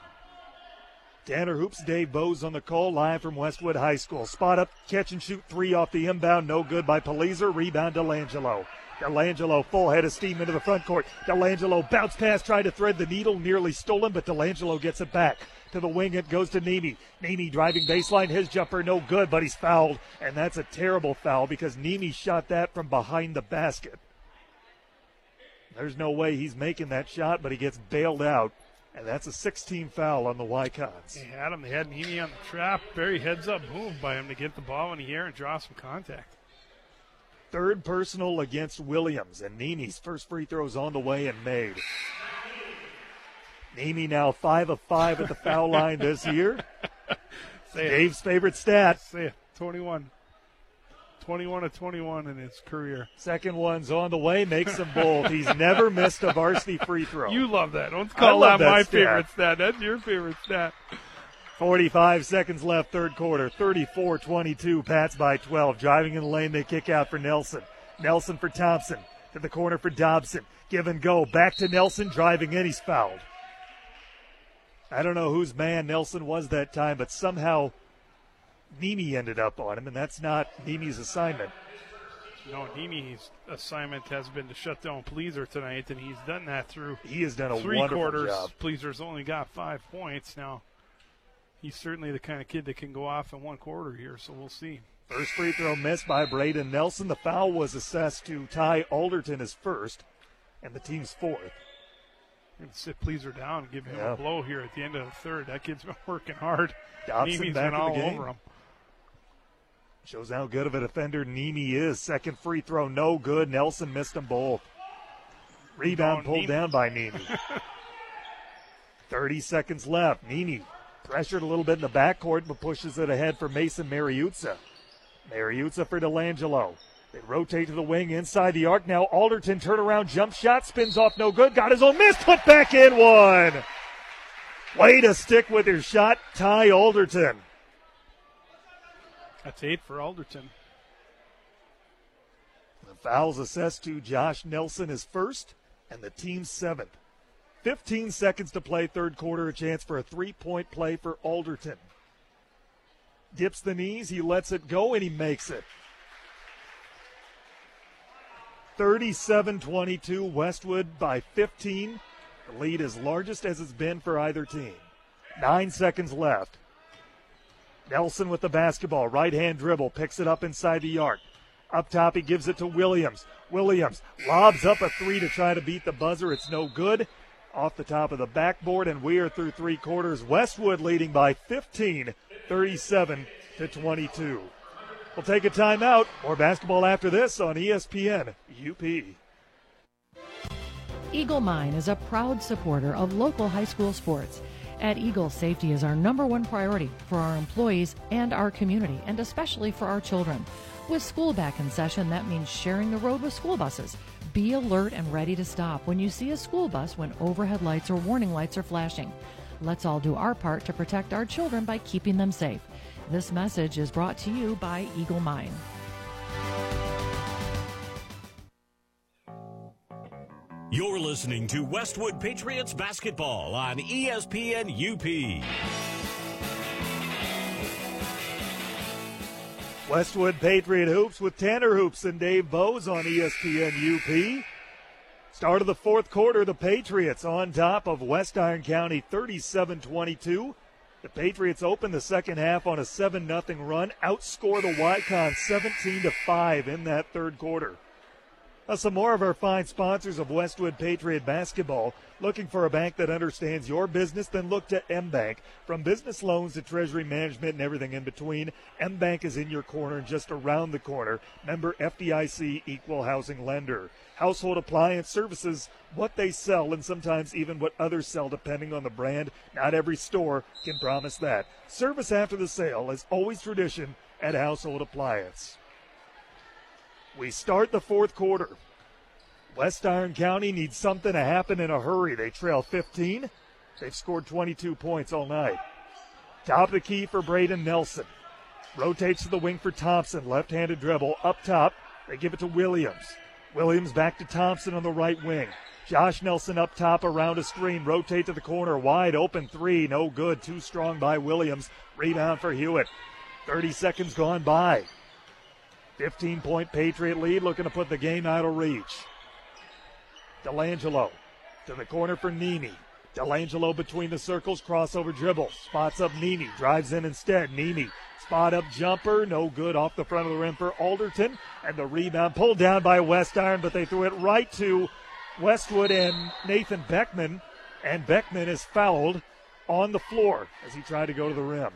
Tanner Hoops, Dave Bose on the call, live from Westwood High School. Spot up, catch and shoot three off the inbound, no good by Palizer. Rebound Delangelo. Delangelo full head of steam into the front court. Delangelo bounce pass, tried to thread the needle, nearly stolen, but Delangelo gets it back. To the wing, it goes to Nemi. Nemi driving baseline, his jumper no good, but he's fouled, and that's a terrible foul because Nemi shot that from behind the basket. There's no way he's making that shot, but he gets bailed out. And that's a 16 foul on the Wykons. They had him. They had Nemi on the trap. Very heads up move by him to get the ball in the air and draw some contact. Third personal against Williams, and Nemi's first free throws on the way and made. Nini now five of five at the foul line this year. Dave's favorite stat. Say it. 21. 21 of 21 in his career. Second one's on the way, makes them both. He's never missed a varsity free throw. You love that. Don't call that, that my stat. favorite stat. That's your favorite stat. 45 seconds left, third quarter. 34 22. Pats by 12. Driving in the lane, they kick out for Nelson. Nelson for Thompson. To the corner for Dobson. Give and go. Back to Nelson. Driving in. He's fouled. I don't know whose man Nelson was that time, but somehow Nemi ended up on him, and that's not Nemi's assignment. No, Nemi's assignment has been to shut down Palizer tonight, and he's done that through He has done a three quarters. job. Palizer's only got five points now. He's certainly the kind of kid that can go off in one quarter here, so we'll see. First free throw missed by Braden Nelson. The foul was assessed to Ty Alderton as first, and the team's fourth. Going sit Palizer down and give him Yeah. a blow here at the end of the third. That kid's been working hard. Dobson Nemi's back been all game. over him. Shows how good of a defender Nemi is. Second free throw, no good. Nelson missed them both. Rebound pulled Nemi. down by Nemi. 30 seconds left. Nemi pressured a little bit in the backcourt, but pushes it ahead for Mason Mariuzza. Mariuzza for Delangelo. They rotate to the wing inside the arc. Now Alderton turnaround jump shot spins off no good. Got his own miss. Put back in one. Way to stick with your shot, Ty Alderton. That's eight for Alderton. The fouls assessed to Josh Nelson is first, and the team's seventh. 15 seconds to play, third quarter, a chance for a three point play for Alderton. Dips the knees, he lets it go, and he makes it. 37 22, Westwood by 15. The lead is largest as it's been for either team. Nine seconds left. Nelson with the basketball, right hand dribble, picks it up inside the arc. Up top, he gives it to Williams. Williams lobs up a three to try to beat the buzzer. It's no good. Off the top of the backboard, and we are through three quarters. Westwood leading by 15, 37 to 22. We'll take a timeout. More basketball after this on ESPN UP. Eagle Mine is a proud supporter of local high school sports. At Eagle, safety is our number one priority for our employees and our community, and especially for our children. With school back in session, that means sharing the road with school buses. Be alert and ready to stop when you see a school bus when overhead lights or warning lights are flashing. Let's all do our part to protect our children by keeping them safe. This message is brought to you by Eagle Mine. You're listening to Westwood Patriots basketball on ESPN UP. Westwood Patriot Hoops with Tanner Hoops and Dave Bose on ESPN UP. Start of the fourth quarter, the Patriots on top of West Iron County 37 22. The Patriots open the second half on a 7 0 run, outscore the Wykon 17 5 in that third quarter. Now, some more of our fine sponsors of Westwood Patriot basketball. Looking for a bank that understands your business? Then look to M Bank. From business loans to treasury management and everything in between, M Bank is in your corner and just around the corner. Member FDIC Equal Housing Lender. Household appliance services, what they sell, and sometimes even what others sell, depending on the brand. Not every store can promise that. Service after the sale is always tradition at Household Appliance. We start the fourth quarter. West Iron County needs something to happen in a hurry. They trail 15. They've scored 22 points all night. Top of the key for Braden Nelson. Rotates to the wing for Thompson. Left handed dribble up top. They give it to Williams. Williams back to Thompson on the right wing. Josh Nelson up top around a screen. Rotate to the corner. Wide open three. No good. Too strong by Williams. Rebound for Hewitt. 30 seconds gone by. 15 point Patriot lead. Looking to put the game out of reach. Delangelo to the corner for Nemi. Delangelo between the circles. Crossover dribble. Spots up Nemi. Drives in instead. Nemi Spot up jumper, no good off the front of the rim for Alderton. And the rebound pulled down by West Iron, but they threw it right to Westwood and Nathan Beckman. And Beckman is fouled on the floor as he tried to go to the rim.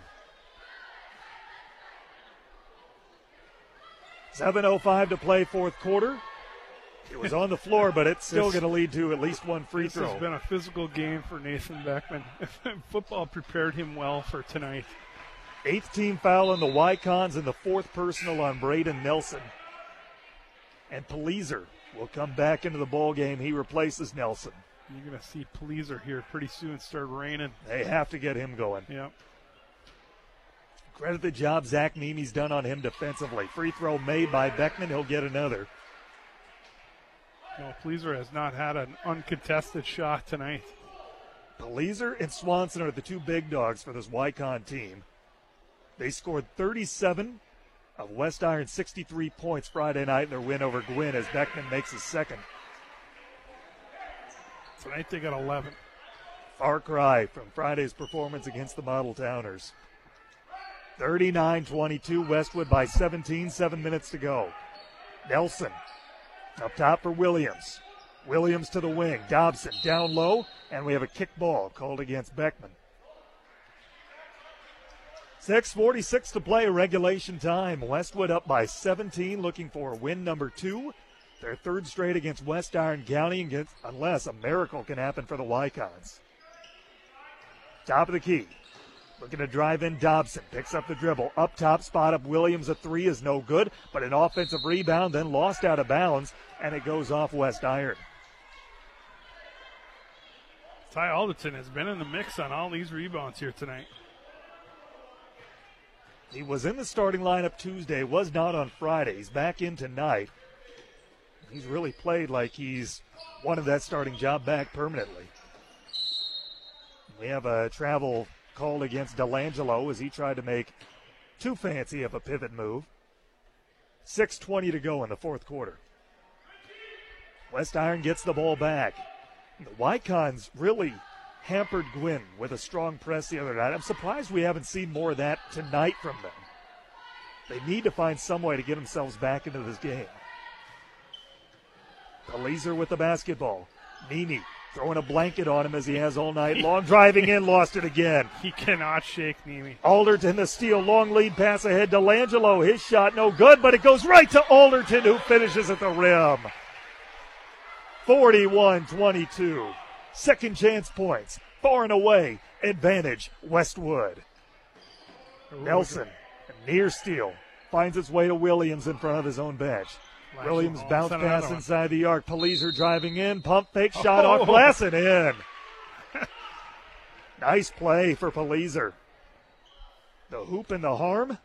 7.05 to play fourth quarter. It was on the floor, but it's still going to lead to at least one free this throw. This has been a physical game for Nathan Beckman. Football prepared him well for tonight. Eighth team foul on the Wykons and the fourth personal on Braden Nelson. And Palizer will come back into the ball game. He replaces Nelson. You're going to see Palizer here pretty soon start raining. They have to get him going. Yep. Credit the job Zach Nemi's done on him defensively. Free throw made by Beckman. He'll get another. No, Palizer has not had an uncontested shot tonight. Palizer and Swanson are the two big dogs for this Wykon team. They scored 37 of West Iron 63 points Friday night in their win over Gwinn as Beckman makes his second. Tonight they got 11. Far cry from Friday's performance against the Modeltowners. 39 22, Westwood by 17, seven minutes to go. Nelson up top for Williams. Williams to the wing. Dobson down low, and we have a kick ball called against Beckman. 6.46 to play, regulation time. Westwood up by 17, looking for win number two. Their third straight against West Iron County, against, unless a miracle can happen for the Wykons. Top of the key. Looking to drive in Dobson. Picks up the dribble. Up top, spot up Williams. A three is no good, but an offensive rebound, then lost out of bounds, and it goes off West Iron. Ty Alderton has been in the mix on all these rebounds here tonight. He was in the starting lineup Tuesday, was not on Friday. He's back in tonight. He's really played like he's wanted that starting job back permanently. We have a travel called against Delangelo as he tried to make too fancy of a pivot move. 6.20 to go in the fourth quarter. West Iron gets the ball back. The Wykons really hampered Gwinn with a strong press the other night. I'm surprised we haven't seen more of that tonight from them. They need to find some way to get themselves back into this game. Palizer with the basketball. Nemi throwing a blanket on him as he has all night long. Driving in, lost it again. He cannot shake Nemi. Alderton the steal, long lead pass ahead to Langelo. His shot no good, but it goes right to Alderton who finishes at the rim. 41 22. Second chance points. Far and away. Advantage Westwood. Nelson, near steal, finds its way to Williams in front of his own bench. Williams bounce pass inside the arc. Palizer driving in. Pump fake shot oh. off glass and in. nice play for Palizer. The hoop and the harm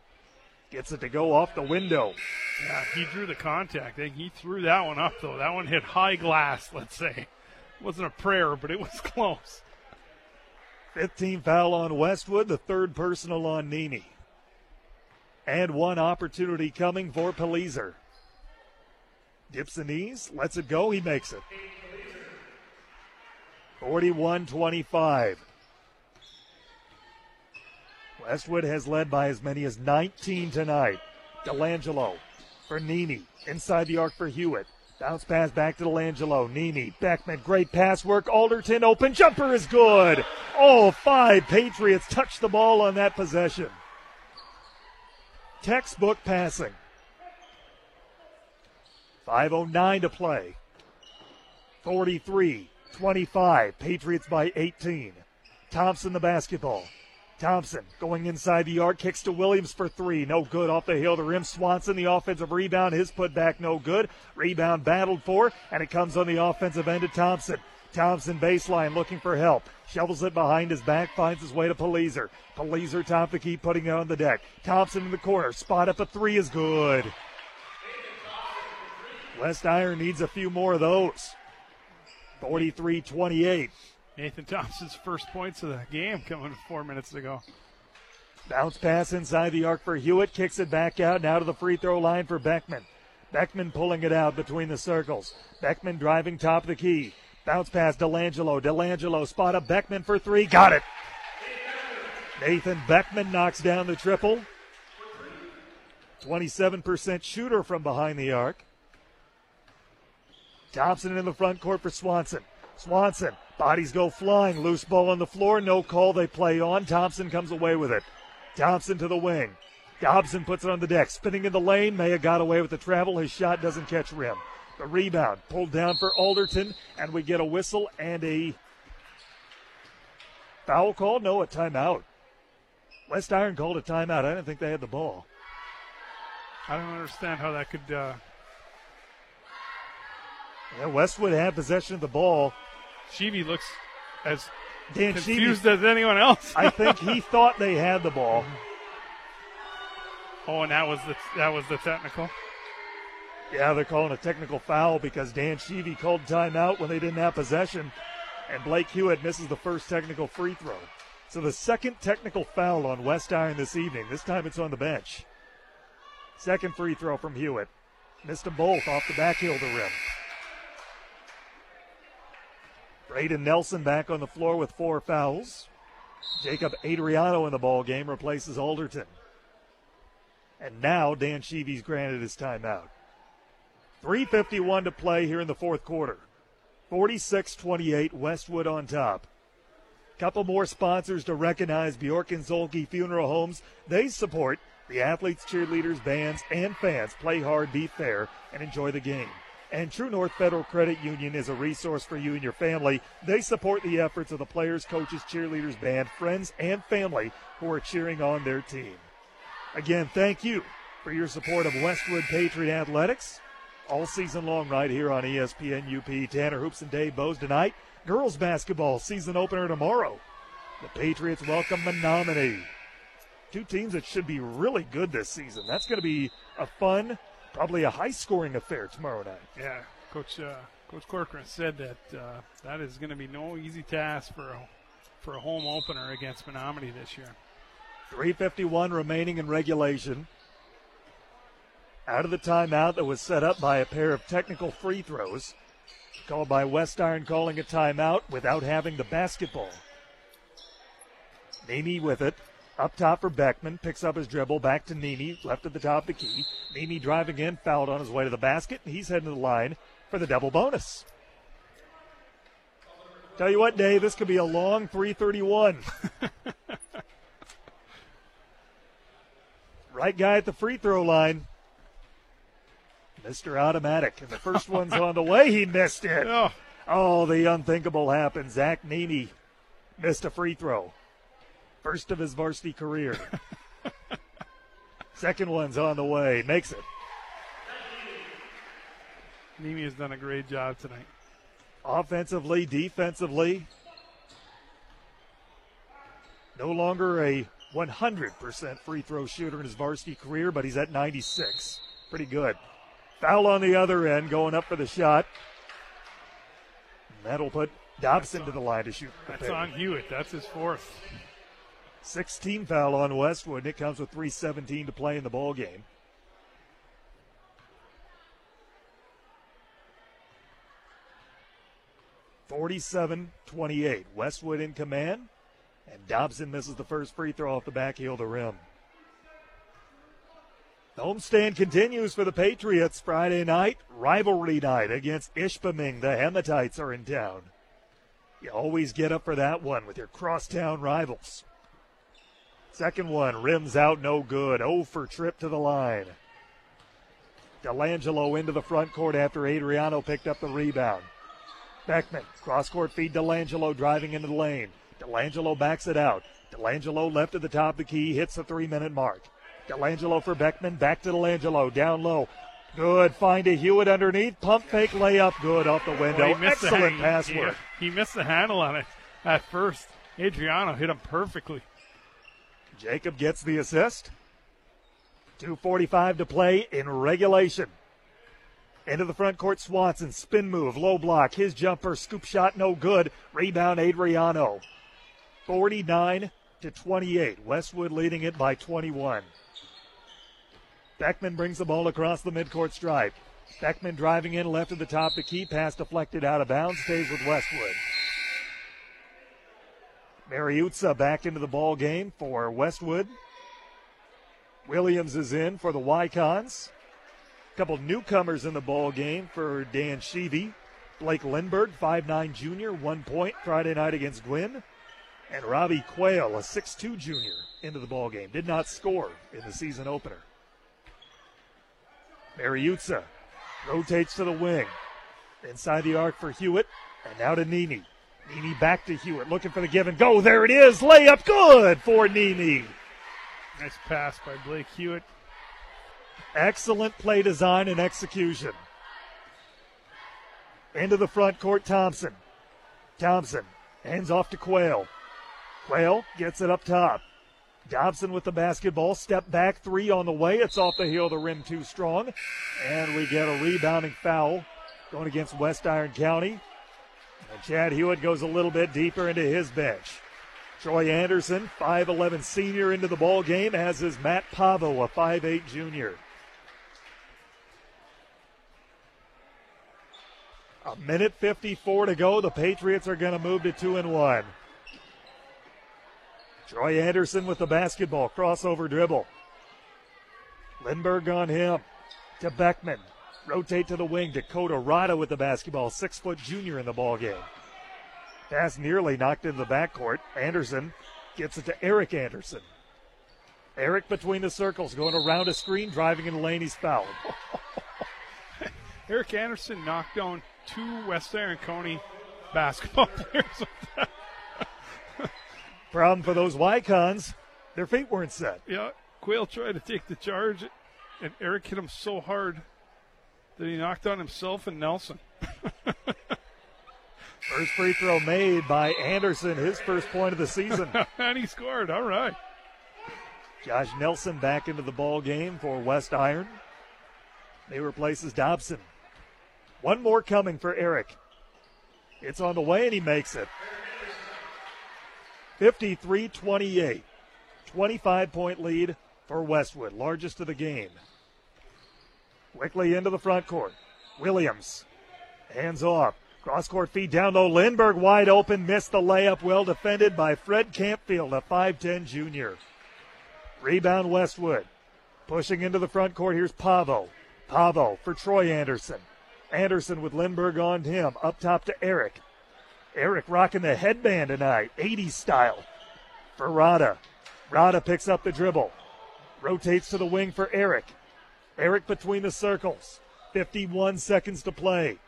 gets it to go off the window. Yeah, he drew the contact. He threw that one up, though. That one hit high glass, let's say. It wasn't a prayer, but it was close. 15 foul on Westwood, the third personal on Nemi. And one opportunity coming for Palizer. Dips the knees, lets it go, he makes it. 41 25. Westwood has led by as many as 19 tonight. Delangelo for Nemi. Inside the arc for Hewitt. Bounce pass back to Delangelo. Nemi. Beckman. Great pass work. Alderton open. Jumper is good. All five Patriots touch the ball on that possession. Textbook passing. 5.09 to play. 43 25. Patriots by 18. Thompson the basketball. Thompson going inside the arc, kicks to Williams for three. No good off the hill. The rim. Swanson, the offensive rebound. His putback, no good. Rebound battled for, and it comes on the offensive end to Thompson. Thompson baseline looking for help. Shovels it behind his back, finds his way to Palizer. Palizer top the key, putting it on the deck. Thompson in the corner. Spot up a three is good. West Iron needs a few more of those. 43 28. Nathan Thompson's first points of the game coming four minutes ago. Bounce pass inside the arc for Hewitt. Kicks it back out now to the free throw line for Beckman. Beckman pulling it out between the circles. Beckman driving top of the key. Bounce pass Delangelo. Delangelo spot up Beckman for three. Got it. Nathan Beckman knocks down the triple. 27% shooter from behind the arc. Thompson in the front court for Swanson. Swanson, bodies go flying. Loose ball on the floor. No call. They play on. Thompson comes away with it. Thompson to the wing. Dobson puts it on the deck. Spinning in the lane. Maya got away with the travel. His shot doesn't catch rim. The rebound pulled down for Alderton, and we get a whistle and a foul call. No, a timeout. West Iron called a timeout. I didn't think they had the ball. I don't understand how that could. Uh... Yeah, Westwood had possession of the ball. Sheevy looks as Dan confused Sheevy, as anyone else. I think he thought they had the ball. Oh, and that was the that was the technical. Yeah, they're calling a technical foul because Dan Sheevy called timeout when they didn't have possession, and Blake Hewitt misses the first technical free throw. So the second technical foul on West Iron this evening. This time it's on the bench. Second free throw from Hewitt. Missed them both off the back heel to rim. Braden Nelson back on the floor with four fouls. Jacob Adriano in the ball game replaces Alderton. And now Dan Sheevy's granted his timeout. 3.51 to play here in the fourth quarter. 46 28, Westwood on top. Couple more sponsors to recognize Bjork and Zhulkie Funeral Homes. They support the athletes, cheerleaders, bands, and fans. Play hard, be fair, and enjoy the game. And True North Federal Credit Union is a resource for you and your family. They support the efforts of the players, coaches, cheerleaders, band, friends, and family who are cheering on their team. Again, thank you for your support of Westwood Patriot Athletics all season long right here on ESPN UP. Tanner Hoops and Dave Bose tonight. Girls basketball season opener tomorrow. The Patriots welcome Menominee. Two teams that should be really good this season. That's going to be a fun, probably a high scoring affair tomorrow night. Yeah, Coach uh, Coach Corcoran said that uh, that is going to be no easy task for a, for a home opener against Menominee this year. 351 remaining in regulation. Out of the timeout that was set up by a pair of technical free throws. Called by West Iron calling a timeout without having the basketball. Nemi with it. Up top for Beckman. Picks up his dribble. Back to Nemi. Left at the top of the key. Nemi driving in. Fouled on his way to the basket. And he's heading to the line for the double bonus. Tell you what, Dave, this could be a long 331. right guy at the free throw line. Mr. Automatic. And the first one's on the way. He missed it. Oh. oh, the unthinkable happened. Zach Nemi missed a free throw. First of his varsity career. Second one's on the way. Makes it. Nemi has done a great job tonight. Offensively, defensively. No longer a 100% free throw shooter in his varsity career, but he's at 96. Pretty good. Foul on the other end, going up for the shot. That'll put Dobson to the line to shoot. That's on Hewitt. That's his fourth. 16 foul on Westwood, and it comes with 3:17 to play in the ball game. Forty-seven, twenty-eight. Westwood in command, and Dobson misses the first free throw off the back heel of the rim. The homestand continues for the Patriots Friday night, rivalry night against Ishpeming. The Hematites are in town. You always get up for that one with your crosstown rivals. Second one, rims out, no good. 0 for trip to the line. Delangelo into the front court after Adriano picked up the rebound. Beckman, cross court feed Delangelo driving into the lane. Delangelo backs it out. Delangelo left at the top of the key, hits the three minute mark. Delangelo for Beckman, back to Delangelo, down low. Good find to Hewitt underneath. Pump fake layup, good off the window. Well, he missed the Excellent pass yeah, work. He missed the handle on it at first. Adriano hit him perfectly. Jacob gets the assist. 2.45 to play in regulation. Into the front court, Swanson. Spin move, low block. His jumper, scoop shot, no good. Rebound, Adriano. 49 to 28. Westwood leading it by 21. Beckman brings the ball across the midcourt stripe. Beckman driving in left of the top the key. Pass deflected out of bounds. Stays with Westwood. Mariuzza back into the ball game for Westwood. Williams is in for the Wykons. A couple newcomers in the ball game for Dan Sheevy. Blake Lindbergh, 5'9 junior, one point Friday night against Gwinn. And Robbie Quayle, a 6'2 junior, into the ball game. Did not score in the season opener. Mariuzza rotates to the wing. Inside the arc for Hewitt. And now to Nemi. Nemi back to Hewitt, looking for the give and go. There it is. Layup good for Nemi. Nice pass by Blake Hewitt. Excellent play design and execution. Into the front court, Thompson. Thompson hands off to Quayle. Quayle gets it up top. Dobson with the basketball. Step back three on the way. It's off the heel of the rim too strong. And we get a rebounding foul going against West Iron County. And Chad Hewitt goes a little bit deeper into his bench. Troy Anderson, 5'11 senior into the ball game, as is Matt Pavo, a 5'8 junior. A minute 54 to go. The Patriots are going to move to 2 and 1. Troy Anderson with the basketball, crossover dribble. Lindbergh on him to Beckman. Rotate to the wing. Dakota Rada with the basketball, six foot junior in the ball game. Pass nearly knocked into the backcourt. Anderson gets it to Eric Anderson. Eric between the circles, going around a screen, driving in lane. He's fouled. Eric Anderson knocked down two West Iron County basketball players. Problem for those Wykons, their feet weren't set. yeah, Quayle tried to take the charge, and Eric hit him so hard that he knocked on himself and Nelson. First free throw made by Anderson, his first point of the season. and he scored. All right. Josh Nelson back into the ball game for West Iron. They replaces Dobson. One more coming for Eric. It's on the way and he makes it. 53 28. 25 point lead for Westwood, largest of the game. Quickly into the front court. Williams. Hands off. Cross court feed down low. Lindbergh wide open. Missed the layup. Well defended by Fred Campfield, a 5'10 junior. Rebound Westwood. Pushing into the front court. Here's Pavo. Pavo for Troy Anderson. Anderson with Lindbergh on him. Up top to Eric. Eric rocking the headband tonight, 80s style. For Rada. Rada picks up the dribble. Rotates to the wing for Eric. Eric between the circles. 51 seconds to play.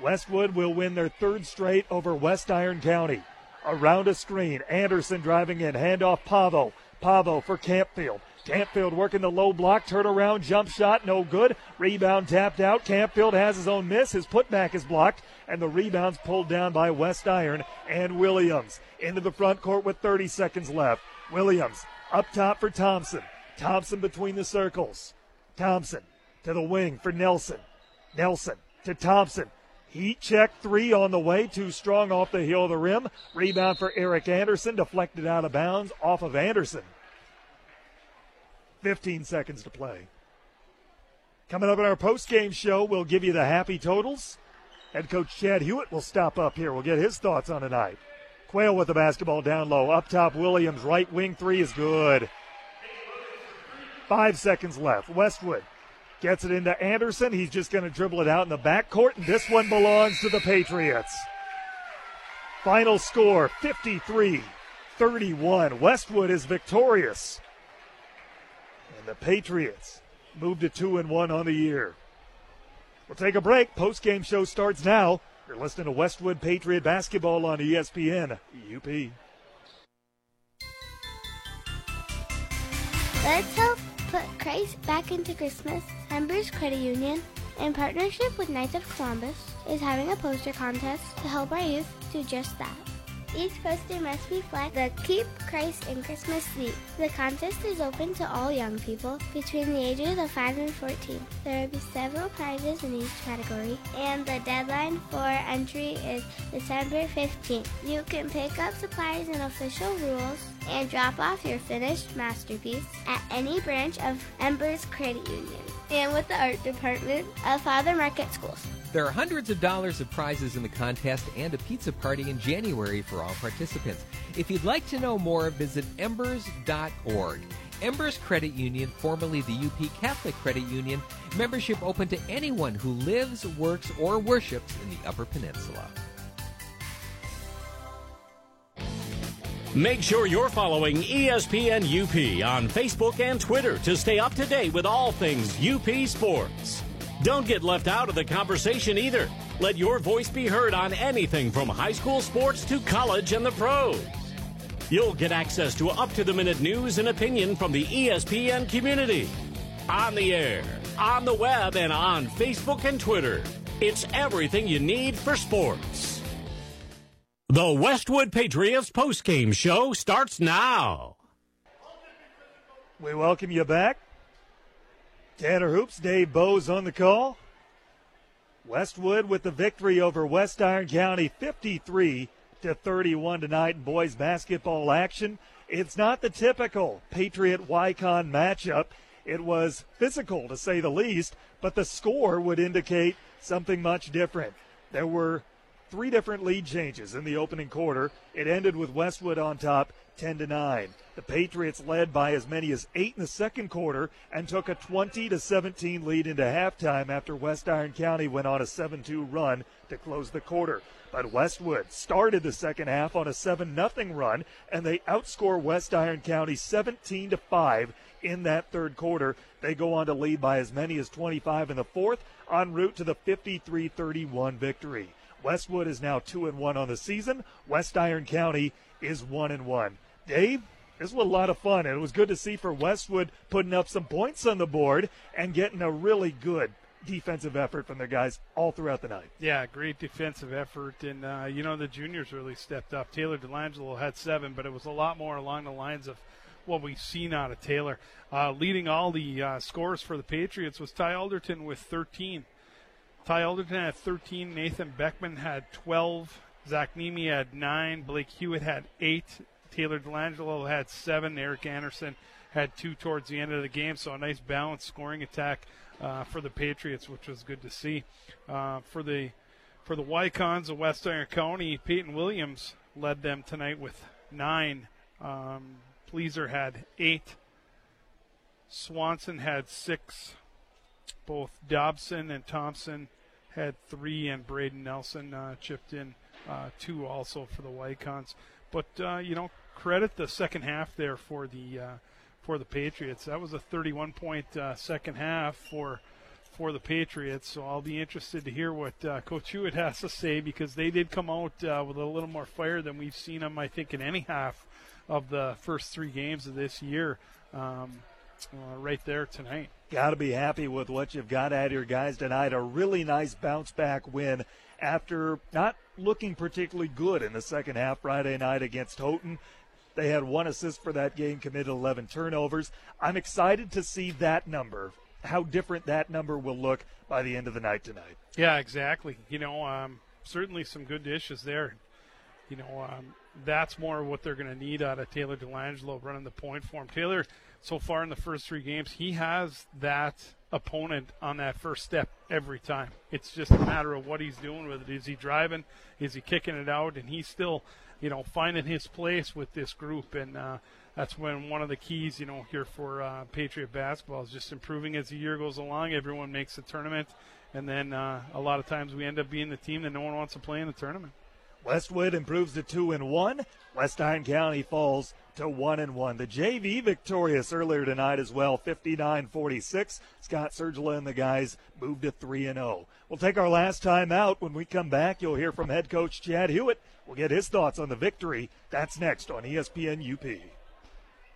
Westwood will win their third straight over West Iron County. Around a screen, Anderson driving in, handoff Pavo. Pavo for Campfield. Campfield working the low block, turnaround, jump shot, no good. Rebound tapped out. Campfield has his own miss. His putback is blocked, and the rebound's pulled down by West Iron and Williams. Into the front court with 30 seconds left. Williams up top for Thompson. Thompson between the circles. Thompson to the wing for Nelson. Nelson to Thompson. Heat check three on the way, too strong off the heel of the rim. Rebound for Eric Anderson, deflected out of bounds off of Anderson. 15 seconds to play. Coming up in our post-game show, we'll give you the happy totals. Head coach Chad Hewitt will stop up here. We'll get his thoughts on tonight. Quayle with the basketball down low. Up top, Williams. Right wing three is good. Five seconds left. Westwood gets it into Anderson. He's just going to dribble it out in the backcourt, and this one belongs to the Patriots. Final score 53 31. Westwood is victorious. And the Patriots move to 2 and 1 on the year. We'll take a break. Post game show starts now You're listening to Westwood Patriot basketball on ESPN UP. Let's help put Christ back into Christmas. Embers Credit Union, in partnership with Knights of Columbus, is having a poster contest to help our youth do just that. Each poster must reflect the Keep Christ in Christmas theme. The contest is open to all young people between the ages of 5 and 14. There will be several prizes in each category, and the deadline for entry is December 15th. You can pick up supplies and official rules and drop off your finished masterpiece at any branch of Embers Credit Union and with the art department of Father Marquette Schools. There are hundreds of dollars of prizes in the contest and a pizza party in January for all participants. If you'd like to know more, visit embers.org. Embers Credit Union, formerly the UP Catholic Credit Union, membership open to anyone who lives, works, or worships in the Upper Peninsula. Make sure you're following ESPN UP on Facebook and Twitter to stay up to date with all things UP sports. Don't get left out of the conversation either. Let your voice be heard on anything from high school sports to college and the pros. You'll get access to up to the minute news and opinion from the ESPN community. On the air, on the web, and on Facebook and Twitter. It's everything you need for sports. The Westwood Patriots postgame show starts now. We welcome you back. Tanner Hoops, Dave Bowes on the call. Westwood with the victory over West Iron County 53 to 31 tonight in boys basketball action. It's not the typical Patriot Wykon matchup. It was physical to say the least, but the score would indicate something much different. There were three different lead changes in the opening quarter. It ended with Westwood on top 10 to 9. The Patriots led by as many as 8 in the second quarter and took a 20 to 17 lead into halftime after West Iron County went on a 7-2 run to close the quarter. But Westwood started the second half on a 7 0 run and they outscore West Iron County 17 to 5 in that third quarter. They go on to lead by as many as 25 in the fourth en route to the 53-31 victory. Westwood is now 2 and 1 on the season. West Iron County is 1 and 1. Dave, this was a lot of fun and it was good to see for Westwood putting up some points on the board and getting a really good defensive effort from their guys all throughout the night. Yeah, great defensive effort, and uh, you know the juniors really stepped up. Taylor Delangelo had seven, but it was a lot more along the lines of what we've seen out of Taylor. Uh, leading all the uh, scores for the Patriots was Ty Alderton with 13. Ty Alderton had 13. Nathan Beckman had 12. Zach Nemi had nine. Blake Hewitt had eight. Taylor Delangelo had seven. Eric Anderson had two towards the end of the game. So a nice balanced scoring attack uh, for the Patriots, which was good to see. Uh, for the for the Wykons of West Iron County, Peyton Williams led them tonight with nine. Um, Palizer had eight. Swanson had six. Both Dobson and Thompson had three, and Braden Nelson uh, chipped in uh, two also for the Wykons. But uh, you know, credit the second half there for the uh, for the Patriots. That was a 31 point uh, second half for for the Patriots. So I'll be interested to hear what uh, Coach Hewitt has to say because they did come out with a little more fire than we've seen them, I think, in any half of the first three games of this year. Um, right there tonight. Got to be happy with what you've got at your guys tonight. A really nice bounce back win after not looking particularly good in the second half Friday night against Houghton. They had one assist for that game, committed 11 turnovers. I'm excited to see that number, how different that number will look by the end of the night tonight. Yeah, exactly. You know, um, certainly some good dishes there. You know, um, that's more of what they're going to need out of Taylor Delangelo running the point for him. Taylor, so far in the first three games, he has that opponent on that first step every time. It's just a matter of what he's doing with it. Is he driving? Is he kicking it out? And he's still, you know, finding his place with this group. And uh, that's when one of the keys, you know, here for uh, Patriot basketball is just improving as the year goes along. Everyone makes the tournament, and then uh, a lot of times we end up being the team that no one wants to play in the tournament. Westwood improves to two and one. West Iron County falls to 1 and 1. The JV victorious earlier tonight as well, 59-46. Scott Sergila and the guys moved to 3 and 0. We'll take our last time out. When we come back, you'll hear from head coach Chad Hewitt. We'll get his thoughts on the victory. That's next on ESPN UP.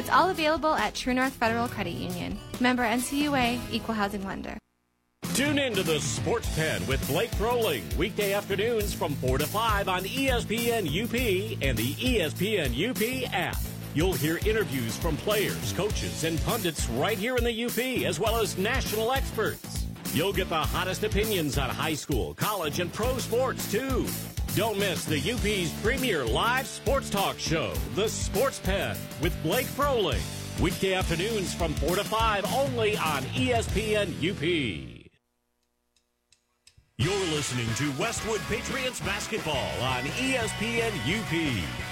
It's all available at True North Federal Credit Union. Member NCUA, Equal Housing Lender. Tune in to the Sports Pen with Blake Froling, weekday afternoons from 4 to 5 on ESPN UP and the ESPN UP app. You'll hear interviews from players, coaches, and pundits right here in the UP, as well as national experts. You'll get the hottest opinions on high school, college, and pro sports, too. Don't miss the UP's premier live sports talk show, The Sports Pen, with Blake Froling. Weekday afternoons from 4 to 5 only on ESPN UP. You're listening to Westwood Patriots basketball on ESPN UP.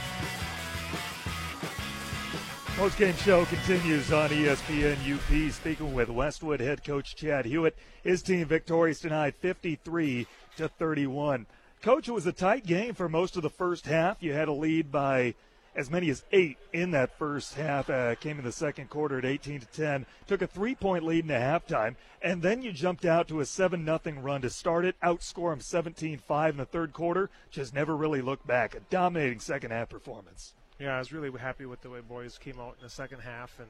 Post-game show continues on ESPN UP. Speaking with Westwood head coach Chad Hewitt, his team victorious tonight, 53 to 31. Coach, it was a tight game for most of the first half. You had a lead by as many as eight in that first half. Uh, came in the second quarter at 18 to 10. Took a three-point lead in the halftime, and then you jumped out to a seven nothing run to start it. Outscore them 17-5 in the third quarter. Just never really looked back. A dominating second half performance. Yeah, I was really happy with the way boys came out in the second half, and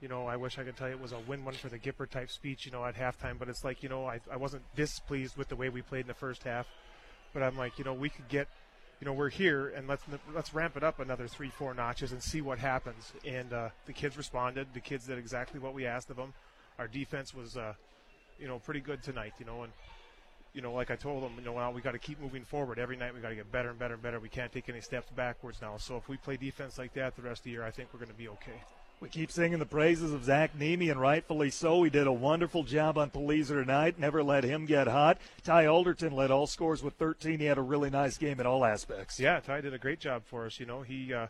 you know, I wish I could tell you it was a win one for the Gipper type speech, you know, at halftime. But it's like, you know, I, I wasn't displeased with the way we played in the first half, but I'm like, you know, we could get, you know, we're here and let's let's ramp it up another three, four notches and see what happens. And uh, the kids responded. The kids did exactly what we asked of them. Our defense was, uh, you know, pretty good tonight, you know, and you know, like I told them, you know, well, we got to keep moving forward. Every night we got to get better and better and better. We can't take any steps backwards now. So if we play defense like that the rest of the year, I think we're going to be okay. We keep singing the praises of Zach Nemi, and rightfully so. He did a wonderful job on Palizer tonight. Never let him get hot. Ty Alderton led all scores with 13. He had a really nice game in all aspects. Yeah, Ty did a great job for us. You know, he uh,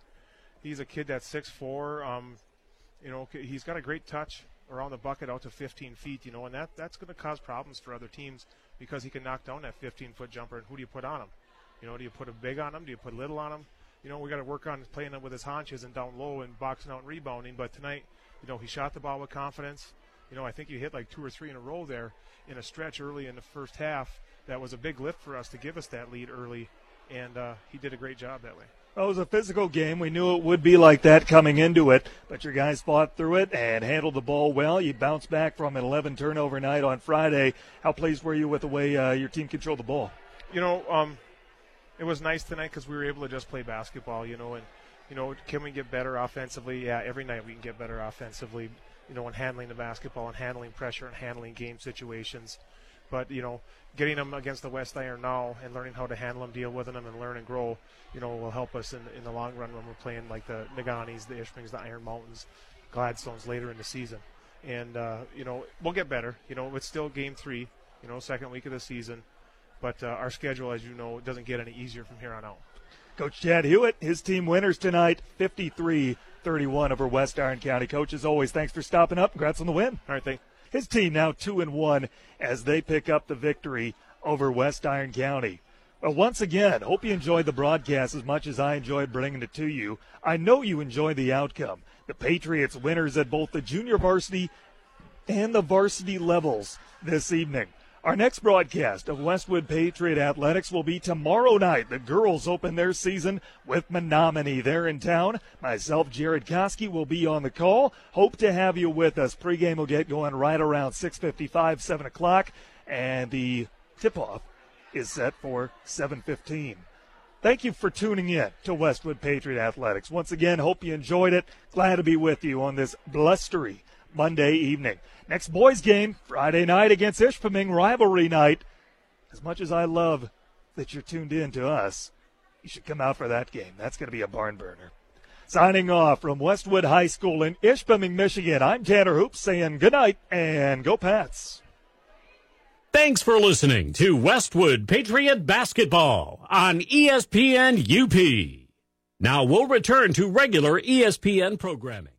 he's a kid that's six four. Um, you know, he's got a great touch around the bucket out to 15 feet. You know, and that that's going to cause problems for other teams because he can knock down that 15 foot jumper. And who do you put on him? You know, do you put a big on him? Do you put little on him? You know, we got to work on playing it with his haunches and down low and boxing out and rebounding. But tonight, you know, he shot the ball with confidence. You know, I think he hit like two or three in a row there in a stretch early in the first half. That was a big lift for us to give us that lead early, and uh, he did a great job that way. Well, it was a physical game. We knew it would be like that coming into it, but your guys fought through it and handled the ball well. You bounced back from an 11 turnover night on Friday. How pleased were you with the way uh, your team controlled the ball? You know, um, it was nice tonight because we were able to just play basketball. You know, and you know, can we get better offensively? Yeah, every night we can get better offensively. You know, in handling the basketball and handling pressure and handling game situations. But you know, getting them against the West Iron now and learning how to handle them, deal with them, and learn and grow, you know, will help us in in the long run when we're playing like the Negaunees, the Ishpings, the Iron Mountains, Gladstones later in the season. And uh, you know, we'll get better. You know, it's still game three. You know, second week of the season. But uh, our schedule, as you know, doesn't get any easier from here on out. Coach Chad Hewitt, his team winners tonight, 53 31 over West Iron County. Coach, as always, thanks for stopping up. Congrats on the win. All right, thanks. His team now 2 and 1 as they pick up the victory over West Iron County. Well, once again, hope you enjoyed the broadcast as much as I enjoyed bringing it to you. I know you enjoyed the outcome. The Patriots winners at both the junior varsity and the varsity levels this evening. Our next broadcast of Westwood Patriot Athletics will be tomorrow night. The girls open their season with Menominee there in town. Myself, Jared Koski, will be on the call. Hope to have you with us. Pregame will get going right around 6.55, 7 o'clock. and the tip-off is set for 7:15. Thank you for tuning in to Westwood Patriot Athletics. Once again, hope you enjoyed it. Glad to be with you on this blustery Monday evening. Next boys game Friday night against Ishpeming rivalry night. As much as I love that you're tuned in to us, you should come out for that game. That's going to be a barn burner. Signing off from Westwood High School in Ishpeming, Michigan, I'm Tanner Hoops saying good night and go Pats. Thanks for listening to Westwood Patriot Basketball on ESPN UP. Now we'll return to regular ESPN programming.